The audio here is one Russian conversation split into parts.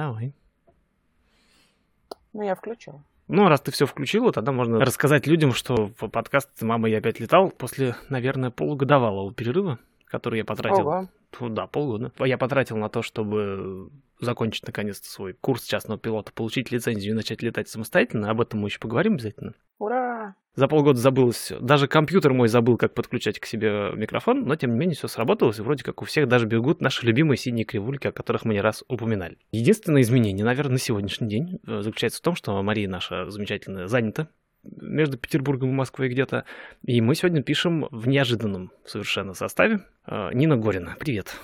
Давай. Ну, я включила. Ну, раз ты все включила, тогда можно рассказать людям, что подкаст «Мама, я опять летал» после, наверное, полугодовалого перерыва, который я потратил. Ого. Да, полгода. Я потратил на то, чтобы закончить наконец-то свой курс частного пилота, получить лицензию и начать летать самостоятельно. Об этом мы еще поговорим обязательно. Ура! За полгода забылось все. Даже компьютер мой забыл, как подключать к себе микрофон, но тем не менее все сработалось, и вроде как у всех даже бегут наши любимые синие кривульки, о которых мы не раз упоминали. Единственное изменение, наверное, на сегодняшний день э, заключается в том, что Мария наша замечательная занята между Петербургом и Москвой где-то, и мы сегодня пишем в неожиданном совершенно составе. Э, Нина Горина, привет.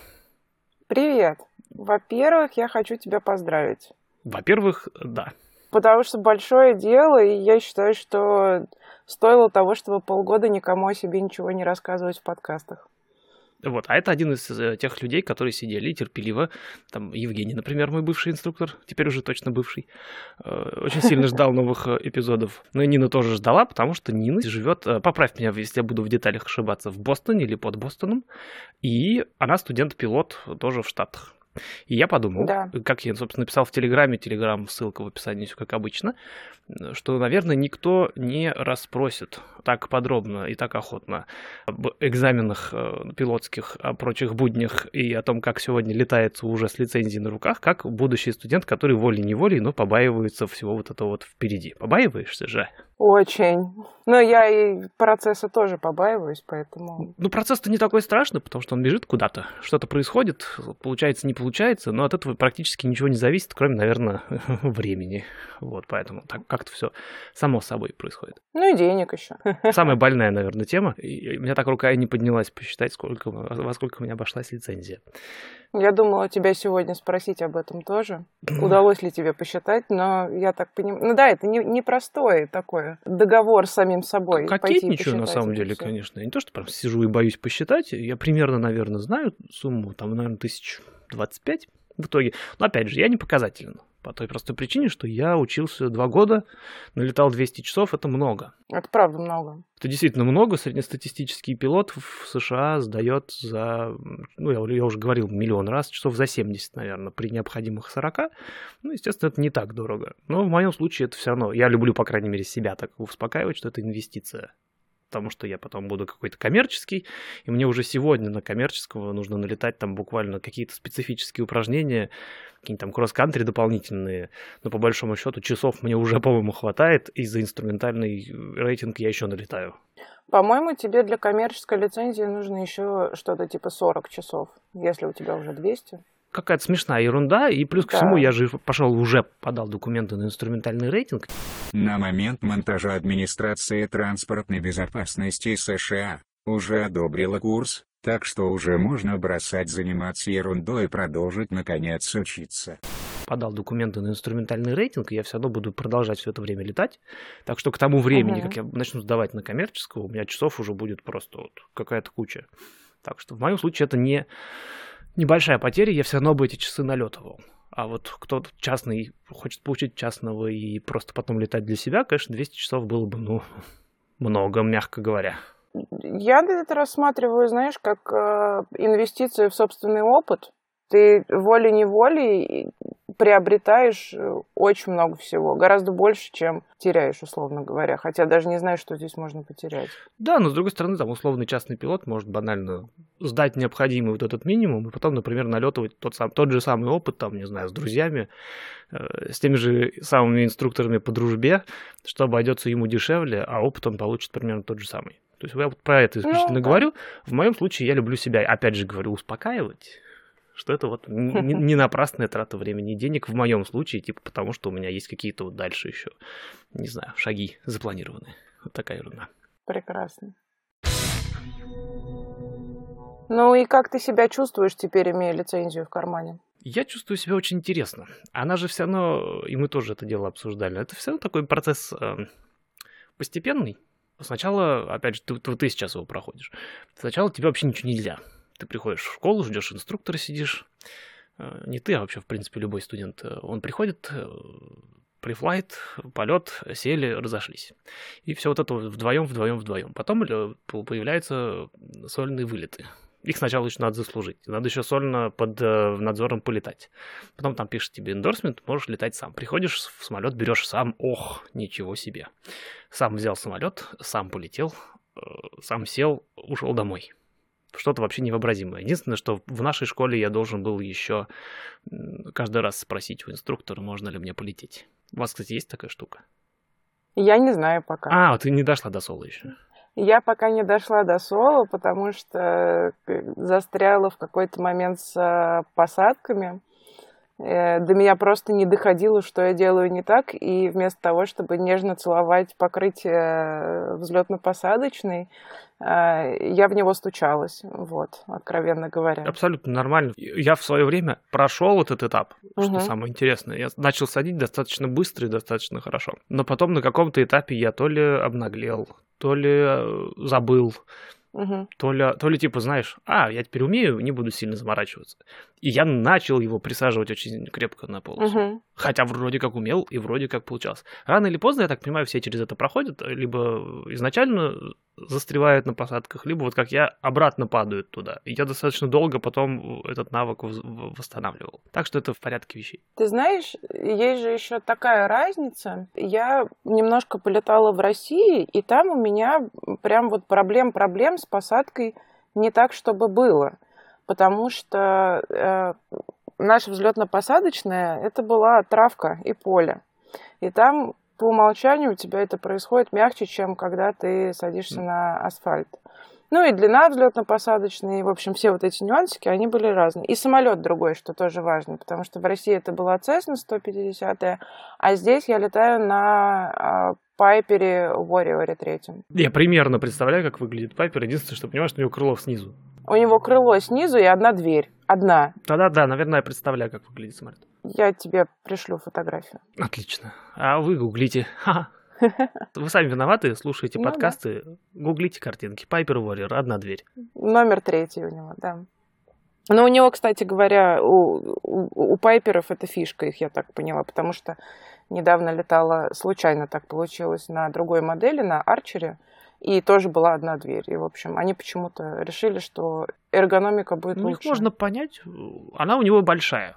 Привет! Во-первых, я хочу тебя поздравить. Во-первых, да, Потому что большое дело, и я считаю, что стоило того, чтобы полгода никому о себе ничего не рассказывать в подкастах. Вот, а это один из э, тех людей, которые сидели терпеливо. Там Евгений, например, мой бывший инструктор, теперь уже точно бывший, э, очень сильно ждал новых э, эпизодов. Но и Нина тоже ждала, потому что Нина живет, поправь меня, если я буду в деталях ошибаться, в Бостоне или под Бостоном. И она студент-пилот тоже в Штатах. И я подумал, Да. как я, собственно, написал в Телеграме, Телеграм, ссылка в описании, все как обычно, что, наверное, никто не расспросит так подробно и так охотно об экзаменах э, пилотских, о прочих буднях и о том, как сегодня летается уже с лицензией на руках, как будущий студент, который волей-неволей, но побаивается всего вот этого вот впереди. Побаиваешься же? Очень. Но я и процесса тоже побаиваюсь, поэтому... Ну, процесс-то не такой страшный, потому что он бежит куда-то, что-то происходит, получается, не получается, но от этого практически ничего не зависит, кроме, наверное, времени. Вот, поэтому так как-то все само собой происходит. Ну и денег еще. Самая больная, наверное, тема. И у меня так рука и не поднялась посчитать, сколько, во сколько у меня обошлась лицензия. Я думала тебя сегодня спросить об этом тоже. Удалось ли тебе посчитать, но я так понимаю... Ну да, это не, непростой договор с самим собой. и Кокетничаю, на самом деле, всё. конечно. Не то, что прям сижу и боюсь посчитать. Я примерно, наверное, знаю сумму. Там, наверное, тысяч двадцать пять в итоге. Но, опять же, я не показателен. По той простой причине, что я учился два года, налетал 200 часов, это много. Это правда много. Это действительно много. Среднестатистический пилот в США сдает за, ну, я, я уже говорил миллион раз, часов за 70, наверное, при необходимых 40. Ну, естественно, это не так дорого. Но в моем случае это все равно, я люблю, по крайней мере, себя так успокаивать, что это инвестиция. Потому что я потом буду какой-то коммерческий, и мне уже сегодня на коммерческого нужно налетать там буквально какие-то специфические упражнения, какие-нибудь там кросс-кантри дополнительные, но по большому счету часов мне уже, по-моему, хватает, и за инструментальный рейтинг я еще налетаю. По-моему, тебе для коммерческой лицензии нужно еще что-то типа 40 часов, если у тебя уже 200. Какая-то смешная ерунда, и плюс ко Да. всему я же пошел уже подал документы на инструментальный рейтинг. На момент монтажа администрация транспортной безопасности США уже одобрила курс, так что уже можно бросать заниматься ерундой и продолжить наконец учиться. Подал документы на инструментальный рейтинг, и я все равно буду продолжать все это время летать. Так что к тому времени, Мгм. как я начну сдавать на коммерческого, у меня часов уже будет просто вот какая-то куча. Так что в моем случае это не небольшая потеря, я все равно бы эти часы налетывал. А вот кто-то частный хочет получить частного и просто потом летать для себя, конечно, 200 часов было бы, ну, много, мягко говоря. Я это рассматриваю, знаешь, как э, инвестицию в собственный опыт. Ты волей-неволей приобретаешь э, очень много всего, гораздо больше, чем теряешь, условно говоря. Хотя даже не знаю, что здесь можно потерять. Да, но с другой стороны, там условный частный пилот может банально сдать необходимый вот этот минимум, и потом, например, налетывать тот, сам, тот же самый опыт, там, не знаю, с друзьями, э, с теми же самыми инструкторами по дружбе, что обойдется ему дешевле, а опыт он получит примерно тот же самый. То есть я вот про это исключительно Ну, да. говорю. В моем случае я люблю себя, опять же говорю, успокаивать, что это вот не, не напрасная трата времени и денег в моем случае, типа потому что у меня есть какие-то вот дальше еще, не знаю, шаги запланированные. Вот такая ерунда. Прекрасно. Ну и как ты себя чувствуешь теперь, имея лицензию в кармане? Я чувствую себя очень интересно. Она же все равно, и мы тоже это дело обсуждали, это все равно такой процесс э, постепенный. Сначала, опять же, ты, ты, ты сейчас его проходишь. Сначала тебе вообще ничего нельзя. Ты приходишь в школу, ждешь инструктора, сидишь. Э, Не ты, а вообще, в принципе, любой студент. Э, Он приходит, э, префлайт, полет, сели, разошлись. И все вот это вдвоем, вдвоем, вдвоем. Потом по- появляются сольные вылеты. их сначала еще надо заслужить. Надо еще сольно под надзором полетать. Потом там пишет тебе эндорсмент, можешь летать сам. Приходишь в самолет, берешь сам, ох, ничего себе. Сам взял самолет, сам полетел, сам сел, ушел домой. Что-то вообще невообразимое. Единственное, что в нашей школе я должен был еще каждый раз спросить у инструктора, можно ли мне полететь. У вас, кстати, есть такая штука? Я не знаю пока. А, ты не дошла до соло еще. Я пока не дошла до соло, потому что э, застряла в какой-то момент с э, посадками. Э, до меня просто не доходило, что я делаю не так, и вместо того, чтобы нежно целовать покрытие взлетно-посадочной, я в него стучалась, вот, откровенно говоря. Абсолютно нормально. Я в свое время прошел этот этап, что угу. самое интересное. Я начал садить достаточно быстро и достаточно хорошо. Но потом на каком-то этапе я то ли обнаглел, то ли э, забыл, угу. то, ли, то ли типа, знаешь, а, я теперь умею, не буду сильно заморачиваться. И я начал его присаживать очень крепко на полосу. Угу. Хотя вроде как умел и вроде как получалось. Рано или поздно, я так понимаю, все через это проходят, либо изначально застревают на посадках, либо вот как я, обратно падают туда. И я достаточно долго потом этот навык восстанавливал. Так что это в порядке вещей. Ты знаешь, есть же еще такая разница. Я немножко полетала в России, и там у меня прям вот проблем-проблем с посадкой не так, чтобы было. Потому что э, наша взлетно-посадочная это была травка и поле. И там по умолчанию у тебя это происходит мягче, чем когда ты садишься на асфальт. Ну и длина взлетно-посадочная, и, в общем, все вот эти нюансики, они были разные. И самолет другой, что тоже важно, потому что в России это была Cessna 150, а здесь я летаю на а, Пайпере Warrior 3. Я примерно представляю, как выглядит Пайпер. Единственное, что понимаешь, что у него крыло снизу. У него крыло снизу и одна дверь. Одна. Да-да, да, наверное, я представляю, как выглядит самолет. Я тебе пришлю фотографию. Отлично. А вы гуглите. Вы сами виноваты, слушаете ну, подкасты, гуглите картинки. Пайпер Warrior, одна дверь. Номер третий у него, да. Но у него, кстати говоря, у, у, у Пайперов это фишка их, я так поняла, потому что недавно летала, случайно так получилось, на другой модели, на Арчере, и тоже была одна дверь. И, в общем, они почему-то решили, что эргономика будет ну, лучше. Их можно понять, она у него большая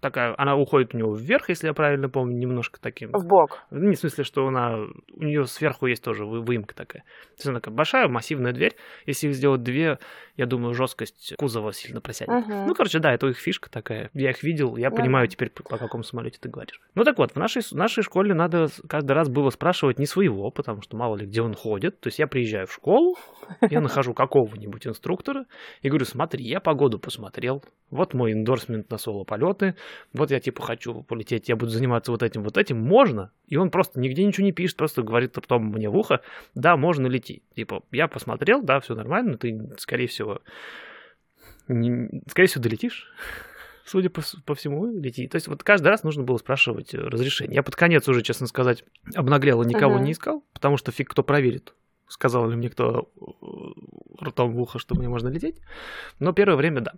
такая, она уходит у него вверх, если я правильно помню, немножко таким. В бок. Не в смысле, что она, у нее сверху есть тоже выемка такая. То есть она такая большая, массивная дверь. Если их сделать две, я думаю, жесткость кузова сильно просядет. Угу. Ну, короче, да, это их фишка такая. Я их видел, я да. понимаю теперь, по какому самолете ты говоришь. Ну так вот, в нашей, в нашей школе надо каждый раз было спрашивать не своего, потому что мало ли где он ходит. То есть я приезжаю в школу, я нахожу какого-нибудь инструктора и говорю, смотри, я погоду посмотрел, вот мой эндорсмент на соло-полеты, вот я типа хочу полететь, я буду заниматься вот этим, вот этим, можно? И он просто нигде ничего не пишет, просто говорит потом мне в ухо, да, можно лети. Типа, я посмотрел, да, все нормально, ты, скорее всего, не, скорее всего, долетишь судя по, по всему, лети. То есть вот каждый раз нужно было спрашивать разрешение. Я под конец уже, честно сказать, обнаглел и никого uh-huh. не искал, потому что фиг кто проверит, сказал ли мне кто э, ртом в ухо, что мне можно лететь. Но первое время да.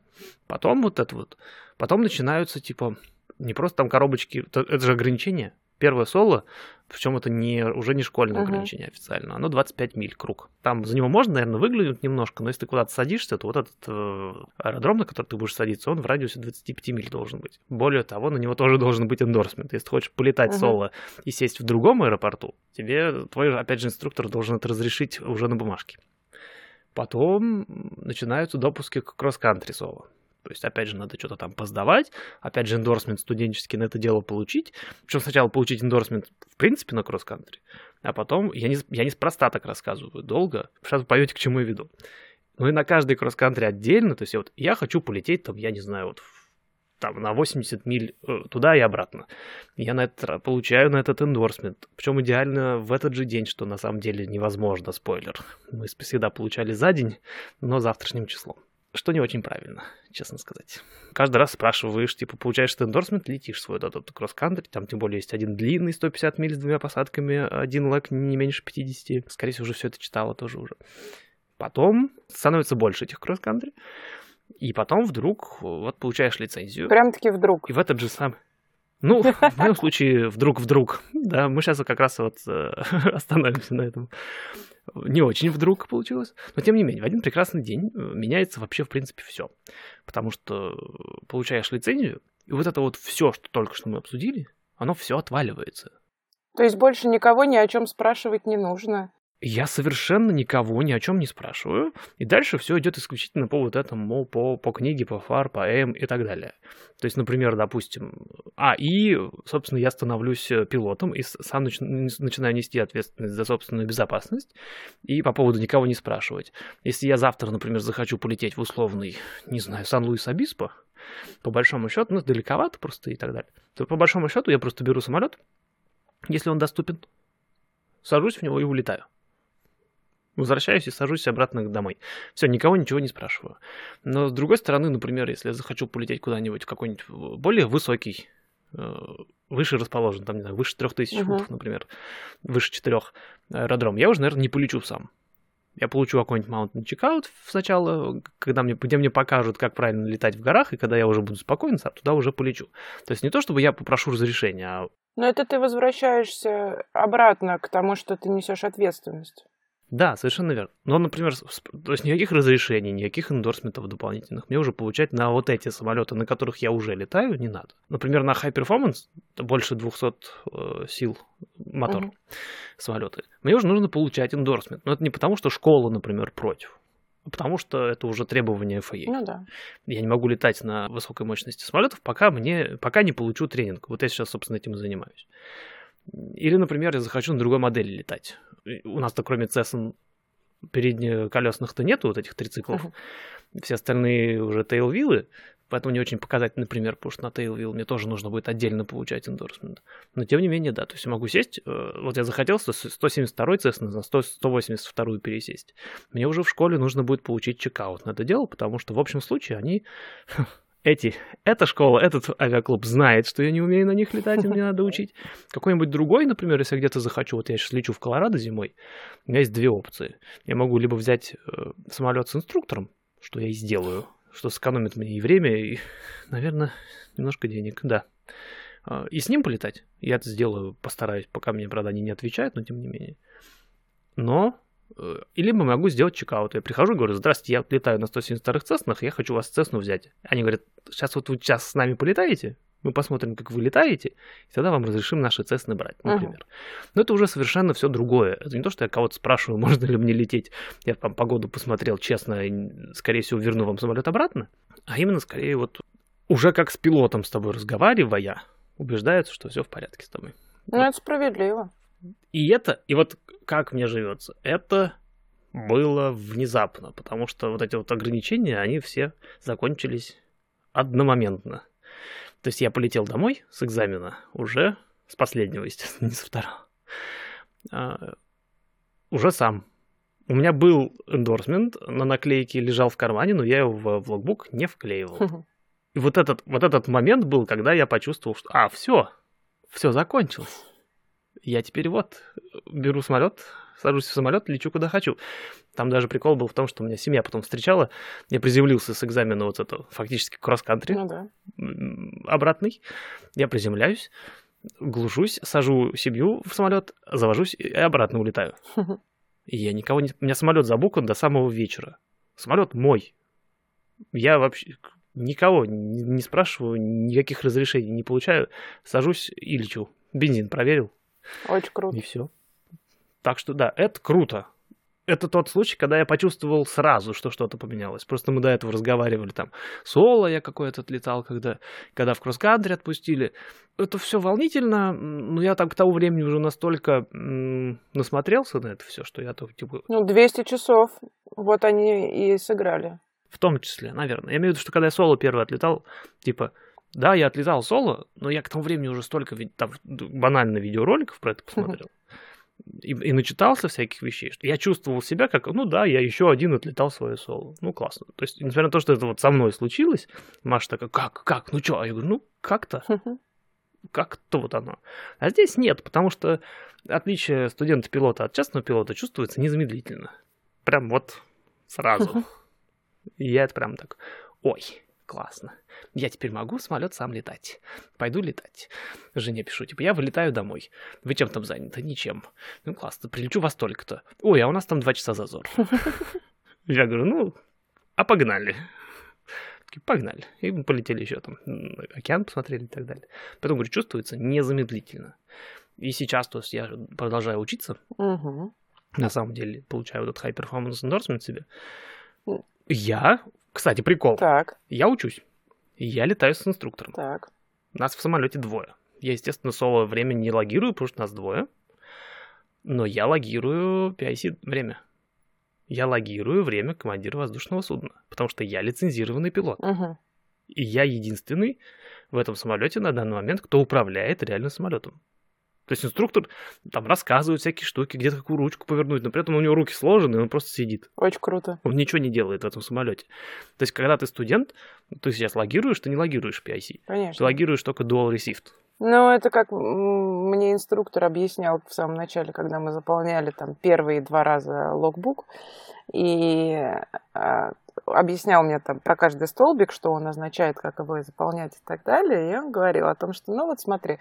Потом вот это вот. Потом начинаются, типа, не просто там коробочки, это же ограничение первое соло, причем это не, уже не школьное uh-huh. ограничение официально, оно 25 миль круг. Там за него можно, наверное, выглянуть немножко, но если ты куда-то садишься, то вот этот э, аэродром, на который ты будешь садиться, он в радиусе 25 миль должен быть. Более того, на него тоже должен быть эндорсмент. Если ты хочешь полетать uh-huh. соло и сесть в другом аэропорту, тебе твой, опять же, инструктор должен это разрешить уже на бумажке. Потом начинаются допуски к кросс-кантри соло. То есть, опять же, надо что-то там поздавать, опять же, эндорсмент студенческий на это дело получить. Причем сначала получить эндорсмент, в принципе, на кросс-кантри, а потом, я не, я неспроста так рассказываю долго, сейчас вы поймете, к чему я веду. Ну и на каждый кросс-кантри отдельно, то есть вот я хочу полететь там, я не знаю, вот там на 80 миль э, туда и обратно. Я на это получаю на этот эндорсмент. Причем идеально в этот же день, что на самом деле невозможно, спойлер. Мы всегда получали за день, но завтрашним числом что не очень правильно, честно сказать. Каждый раз спрашиваешь, типа, получаешь ты эндорсмент, летишь свой этот кросс-кантри, там тем более есть один длинный, 150 миль с двумя посадками, один лэк не меньше 50. Скорее всего, уже все это читала тоже уже. Потом становится больше этих кросс-кантри, и потом вдруг вот получаешь лицензию. Прям-таки вдруг. И в этот же самый... Ну, в моем случае вдруг-вдруг. Да, мы сейчас как раз вот э, остановимся на этом. Не очень вдруг получилось. Но тем не менее, в один прекрасный день э, меняется вообще, в принципе, все. Потому что получаешь лицензию, и вот это вот все, что только что мы обсудили, оно все отваливается. То есть больше никого ни о чем спрашивать не нужно. Я совершенно никого ни о чем не спрашиваю. И дальше все идет исключительно по вот этому, по, по книге, по фар, по М и так далее. То есть, например, допустим, а, и, собственно, я становлюсь э, пилотом и сам нач, начинаю нести ответственность за собственную безопасность и по поводу никого не спрашивать. Если я завтра, например, захочу полететь в условный, не знаю, Сан-Луис-Обиспо, по большому счету, ну, далековато просто и так далее, то по большому счету я просто беру самолет, если он доступен, сажусь в него и улетаю. Возвращаюсь и сажусь обратно домой. Все, никого ничего не спрашиваю. Но с другой стороны, например, если я захочу полететь куда-нибудь в какой-нибудь более высокий, э, выше расположен, там, не знаю, выше 3000 uh-huh. футов, например, выше 4 аэродром, я уже, наверное, не полечу сам. Я получу какой-нибудь mountain checkout сначала, когда мне, где мне покажут, как правильно летать в горах, и когда я уже буду спокоен, туда уже полечу. То есть не то, чтобы я попрошу разрешения, а... Но это ты возвращаешься обратно к тому, что ты несешь ответственность. Да, совершенно верно. Но, например, то есть никаких разрешений, никаких эндорсментов дополнительных мне уже получать на вот эти самолеты, на которых я уже летаю, не надо. Например, на High Performance, больше 200 э, сил мотор uh-huh. самолеты, мне уже нужно получать эндорсмент. Но это не потому, что школа, например, против, а потому что это уже требование FAA. Ну да. Я не могу летать на высокой мощности самолетов, пока мне, пока не получу тренинг. Вот я сейчас, собственно, этим и занимаюсь. Или, например, я захочу на другой модели летать. У нас-то кроме Cessna переднеколесных-то нету вот этих трициклов. Uh-huh. Все остальные уже тейлвиллы, поэтому не очень показательный пример, потому что на тейлвилл мне тоже нужно будет отдельно получать эндорсмент. Но тем не менее, да, то есть я могу сесть, э, вот я захотел 172 Cessna на 100, 182 пересесть. Мне уже в школе нужно будет получить чекаут на это дело, потому что в общем случае они эти, эта школа, этот авиаклуб знает, что я не умею на них летать, и мне надо учить. Какой-нибудь другой, например, если я где-то захочу, вот я сейчас лечу в Колорадо зимой, у меня есть две опции. Я могу либо взять э, самолет с инструктором, что я и сделаю, что сэкономит мне и время, и, наверное, немножко денег, да. А, и с ним полетать. Я это сделаю, постараюсь, пока мне, правда, они не отвечают, но тем не менее. Но Э, и либо могу сделать чекаут. Я прихожу и говорю, здравствуйте, я летаю на 172 Цеснах, я хочу вас Цесну взять. Они говорят, сейчас вот вы сейчас с нами полетаете, мы посмотрим, как вы летаете, и тогда вам разрешим наши Цесны брать, например. Uh-huh. Но это уже совершенно все другое. Это не то, что я кого-то спрашиваю, можно ли мне лететь. Я там погоду посмотрел, честно, скорее всего, верну вам самолет обратно. А именно, скорее, вот уже как с пилотом с тобой разговаривая, убеждаются, что все в порядке с тобой. Ну, вот. это справедливо. И это, и вот как мне живется, это было внезапно, потому что вот эти вот ограничения, они все закончились одномоментно. То есть я полетел домой с экзамена уже с последнего, естественно, не со второго. А, уже сам. У меня был эндорсмент на наклейке, лежал в кармане, но я его в, логбук не вклеивал. И вот этот, вот этот момент был, когда я почувствовал, что, а, все, все закончилось я теперь вот беру самолет, сажусь в самолет, лечу куда хочу. Там даже прикол был в том, что у меня семья потом встречала. Я приземлился с экзамена вот это фактически кросс-кантри ну, да. обратный. Я приземляюсь, глушусь, сажу семью в самолет, завожусь и обратно улетаю. И я никого не... У меня самолет забукан до самого вечера. Самолет мой. Я вообще никого не спрашиваю, никаких разрешений не получаю. Сажусь и лечу. Бензин проверил, очень круто. И все. Так что да, это круто. Это тот случай, когда я почувствовал сразу, что что-то поменялось. Просто мы до этого разговаривали там. Соло я какой-то отлетал, когда, когда в кросс-кантри отпустили. Это все волнительно, но я там к тому времени уже настолько м- насмотрелся на это все, что я то типа... Ну, 200 часов, вот они и сыграли. В том числе, наверное. Я имею в виду, что когда я соло первый отлетал, типа, да, я отлетал соло, но я к тому времени уже столько там, банально видеороликов про это посмотрел. И, и начитался всяких вещей, что я чувствовал себя как, ну да, я еще один отлетал свое соло. Ну, классно. То есть, несмотря на то, что это вот со мной случилось, Маша такая, как, как, ну что? А я говорю, ну, как-то. Как-то вот оно. А здесь нет, потому что отличие студента-пилота от частного пилота чувствуется незамедлительно. Прям вот сразу. И я это прям так, ой, Классно. Я теперь могу самолет сам летать. Пойду летать. Жене пишу, типа, я вылетаю домой. Вы чем там заняты? Ничем. Ну, классно, прилечу во столько-то. Ой, а у нас там два часа зазор. Я говорю, ну, а погнали. Погнали. И мы полетели еще там, океан посмотрели и так далее. Потом, говорю, чувствуется незамедлительно. И сейчас, то есть я продолжаю учиться, на самом деле, получаю вот этот high performance endorsement себе. Я, кстати, прикол, Так, я учусь. Я летаю с инструктором. так. Нас в самолете двое. Я, естественно, соло время не логирую, потому что нас двое. Но я логирую PIC время. Я логирую время командира воздушного судна, потому что я лицензированный пилот. Мгм. И я единственный в этом самолете на данный момент, кто управляет реально самолетом. То есть инструктор там рассказывает всякие штуки, где какую ручку повернуть, но при этом у него руки сложены, и он просто сидит. Очень круто. Он ничего не делает в этом самолете. То есть, когда ты студент, ты сейчас логируешь, ты не логируешь PIC. Ты Конечно. логируешь только dual received. Ну, это как мне инструктор объяснял в самом начале, когда мы заполняли там первые два раза логбук, и а, объяснял мне там про каждый столбик, что он означает, как его заполнять и так далее. И он говорил о том, что, ну вот смотри,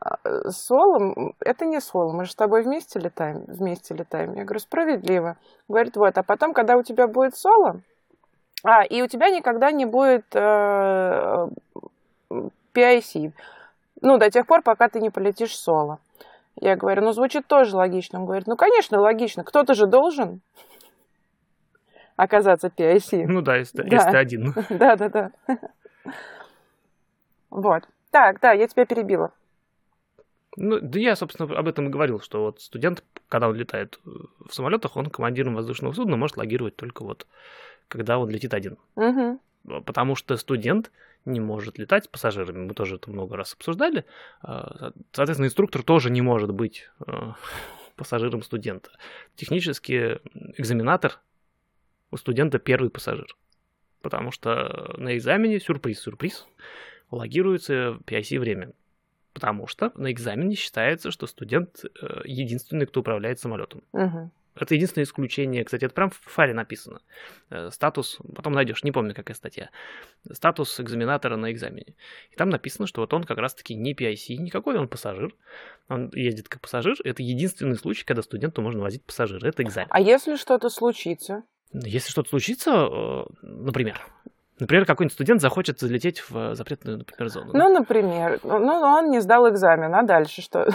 а, соло, м, это не соло, мы же с тобой вместе летаем, вместе летаем. Я говорю, справедливо. Говорит, вот, а потом, когда у тебя будет соло, а, и у тебя никогда не будет э, PIC, ну, до тех пор, пока ты не полетишь соло. Я говорю, ну, звучит тоже логично. Он говорит, ну, конечно, логично. Кто-то же должен оказаться PIC. Ну да, если, Да. если ты один. Да, да, да. Вот. Так, да, я тебя перебила. Ну, да я, собственно, об этом и говорил, что вот студент, когда он летает э, в самолетах, он командиром воздушного судна может логировать только вот, когда он летит один. Мгм. Потому что студент не может летать с пассажирами. Мы тоже это много раз обсуждали. А, Соответственно, инструктор тоже не может быть э, пассажиром студента. Технически экзаменатор у студента первый пассажир. Потому что на экзамене, сюрприз-сюрприз, логируется PIC время. Потому что на экзамене считается, что студент э, единственный, кто управляет самолетом. Мгм. Это единственное исключение. Кстати, это прям в фаре написано. Э, Статус, потом найдешь, не помню, какая статья. Статус экзаменатора на экзамене. И там написано, что вот он как раз-таки не PIC никакой, он пассажир. Он ездит как пассажир. Это единственный случай, когда студенту можно возить пассажира. Это экзамен. А если что-то случится? Если что-то случится, э, например, например, какой-нибудь студент захочет залететь в запретную, например, зону. да? Ну, например, ну, он не сдал экзамен, а дальше что?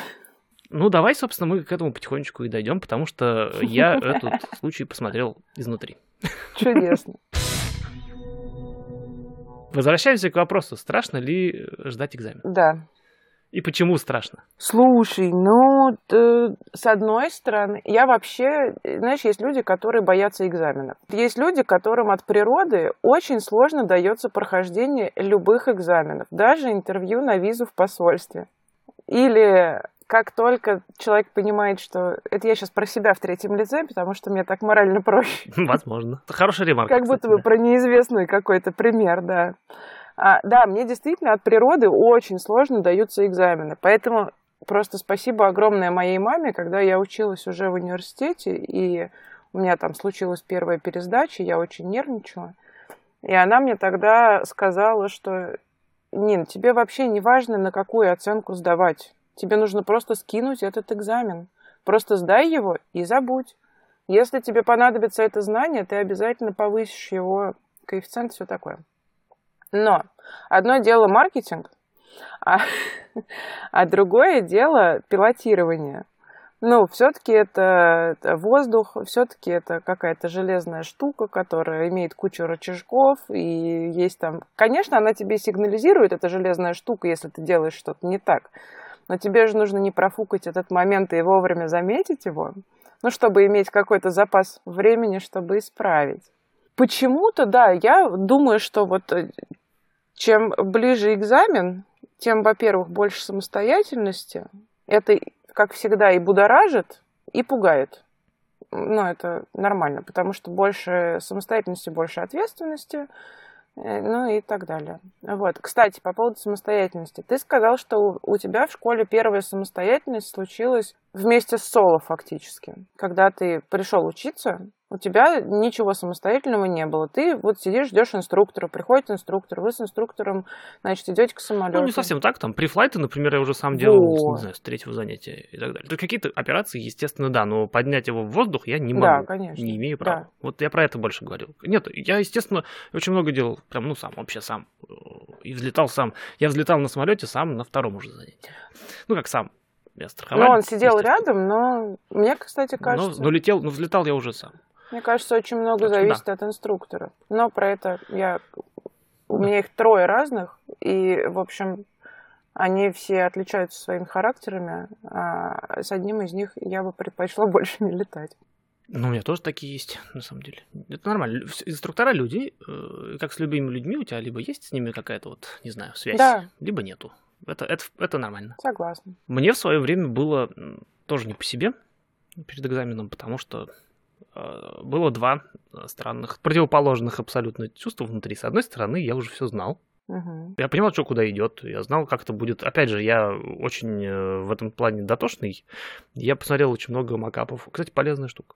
Ну, давай, собственно, мы к этому потихонечку и дойдем, потому что я этот случай посмотрел изнутри. Чудесно. Возвращаемся к вопросу, страшно ли ждать экзамен? Да. И почему страшно? Слушай, ну, т- с одной стороны, я вообще, знаешь, есть люди, которые боятся экзаменов. Есть люди, которым от природы очень сложно дается прохождение любых экзаменов, даже интервью на визу в посольстве. Или как только человек понимает, что... Это я сейчас про себя в третьем лице, потому что мне так морально проще. Возможно. Это хорошая ремарка. Как будто кстати, бы да. про неизвестный какой-то пример, да. А, да, мне действительно от природы очень сложно даются экзамены. Поэтому просто спасибо огромное моей маме, когда я училась уже в университете, и у меня там случилась первая пересдача, я очень нервничала. И она мне тогда сказала, что Нин, тебе вообще не важно, на какую оценку сдавать. Тебе нужно просто скинуть этот экзамен. Просто сдай его и забудь. Если тебе понадобится это знание, ты обязательно повысишь его коэффициент, все такое. Но одно дело маркетинг, а, а другое дело пилотирование. Ну, все-таки это, воздух, все-таки это какая-то железная штука, которая имеет кучу рычажков, и есть там... Конечно, она тебе сигнализирует, эта железная штука, если ты делаешь что-то не так. Но тебе же нужно не профукать этот момент и вовремя заметить его, ну, чтобы иметь какой-то запас времени, чтобы исправить. Почему-то, да, я думаю, что вот э, чем ближе экзамен, тем, во-первых, больше самостоятельности. Это, как всегда, и будоражит, и пугает. Ну, это нормально, потому что больше самостоятельности, больше ответственности, э, ну и так далее. Вот. Кстати, по поводу самостоятельности. Ты сказал, что у тебя в школе первая самостоятельность случилась вместе с соло фактически. Когда ты пришел учиться, у тебя ничего самостоятельного не было. Ты вот сидишь, ждешь инструктора, приходит инструктор, вы с инструктором, значит, идете к самолету. Ну, не совсем так, там, при флайты, например, я уже сам делал, вот. не знаю, с третьего занятия и так далее. То какие-то операции, естественно, да, но поднять его в воздух я не могу. Да, конечно. Не имею права. Да. Вот я про это больше говорил. Нет, я, естественно, очень много делал, прям, ну, сам, вообще сам. И взлетал сам. Я взлетал на самолете сам на втором уже занятии. Ну, как сам. Я страховал. Ну, он сидел рядом, но мне, кстати, кажется... Но, но летел, но взлетал я уже сам. Мне кажется, очень много так зависит да. от инструктора. Но про это я... У меня их трое разных, и, в общем, они все отличаются своими характерами, а с одним из них я бы предпочла больше не летать. Ну, у меня тоже такие есть, на самом деле. Это нормально. Инструктора люди, э, как с любыми людьми, у тебя либо есть с ними какая-то вот, не знаю, связь, да. либо нету. Это, это, это нормально. Согласна. Мне в свое время было тоже не по себе перед экзаменом, потому что было два странных, противоположных абсолютно чувства внутри. С одной стороны, я уже все знал. Угу. Я понимал, что куда идет. Я знал, как это будет. Опять же, я очень э, в этом плане дотошный. Я посмотрел очень много макапов. Кстати, полезная штука.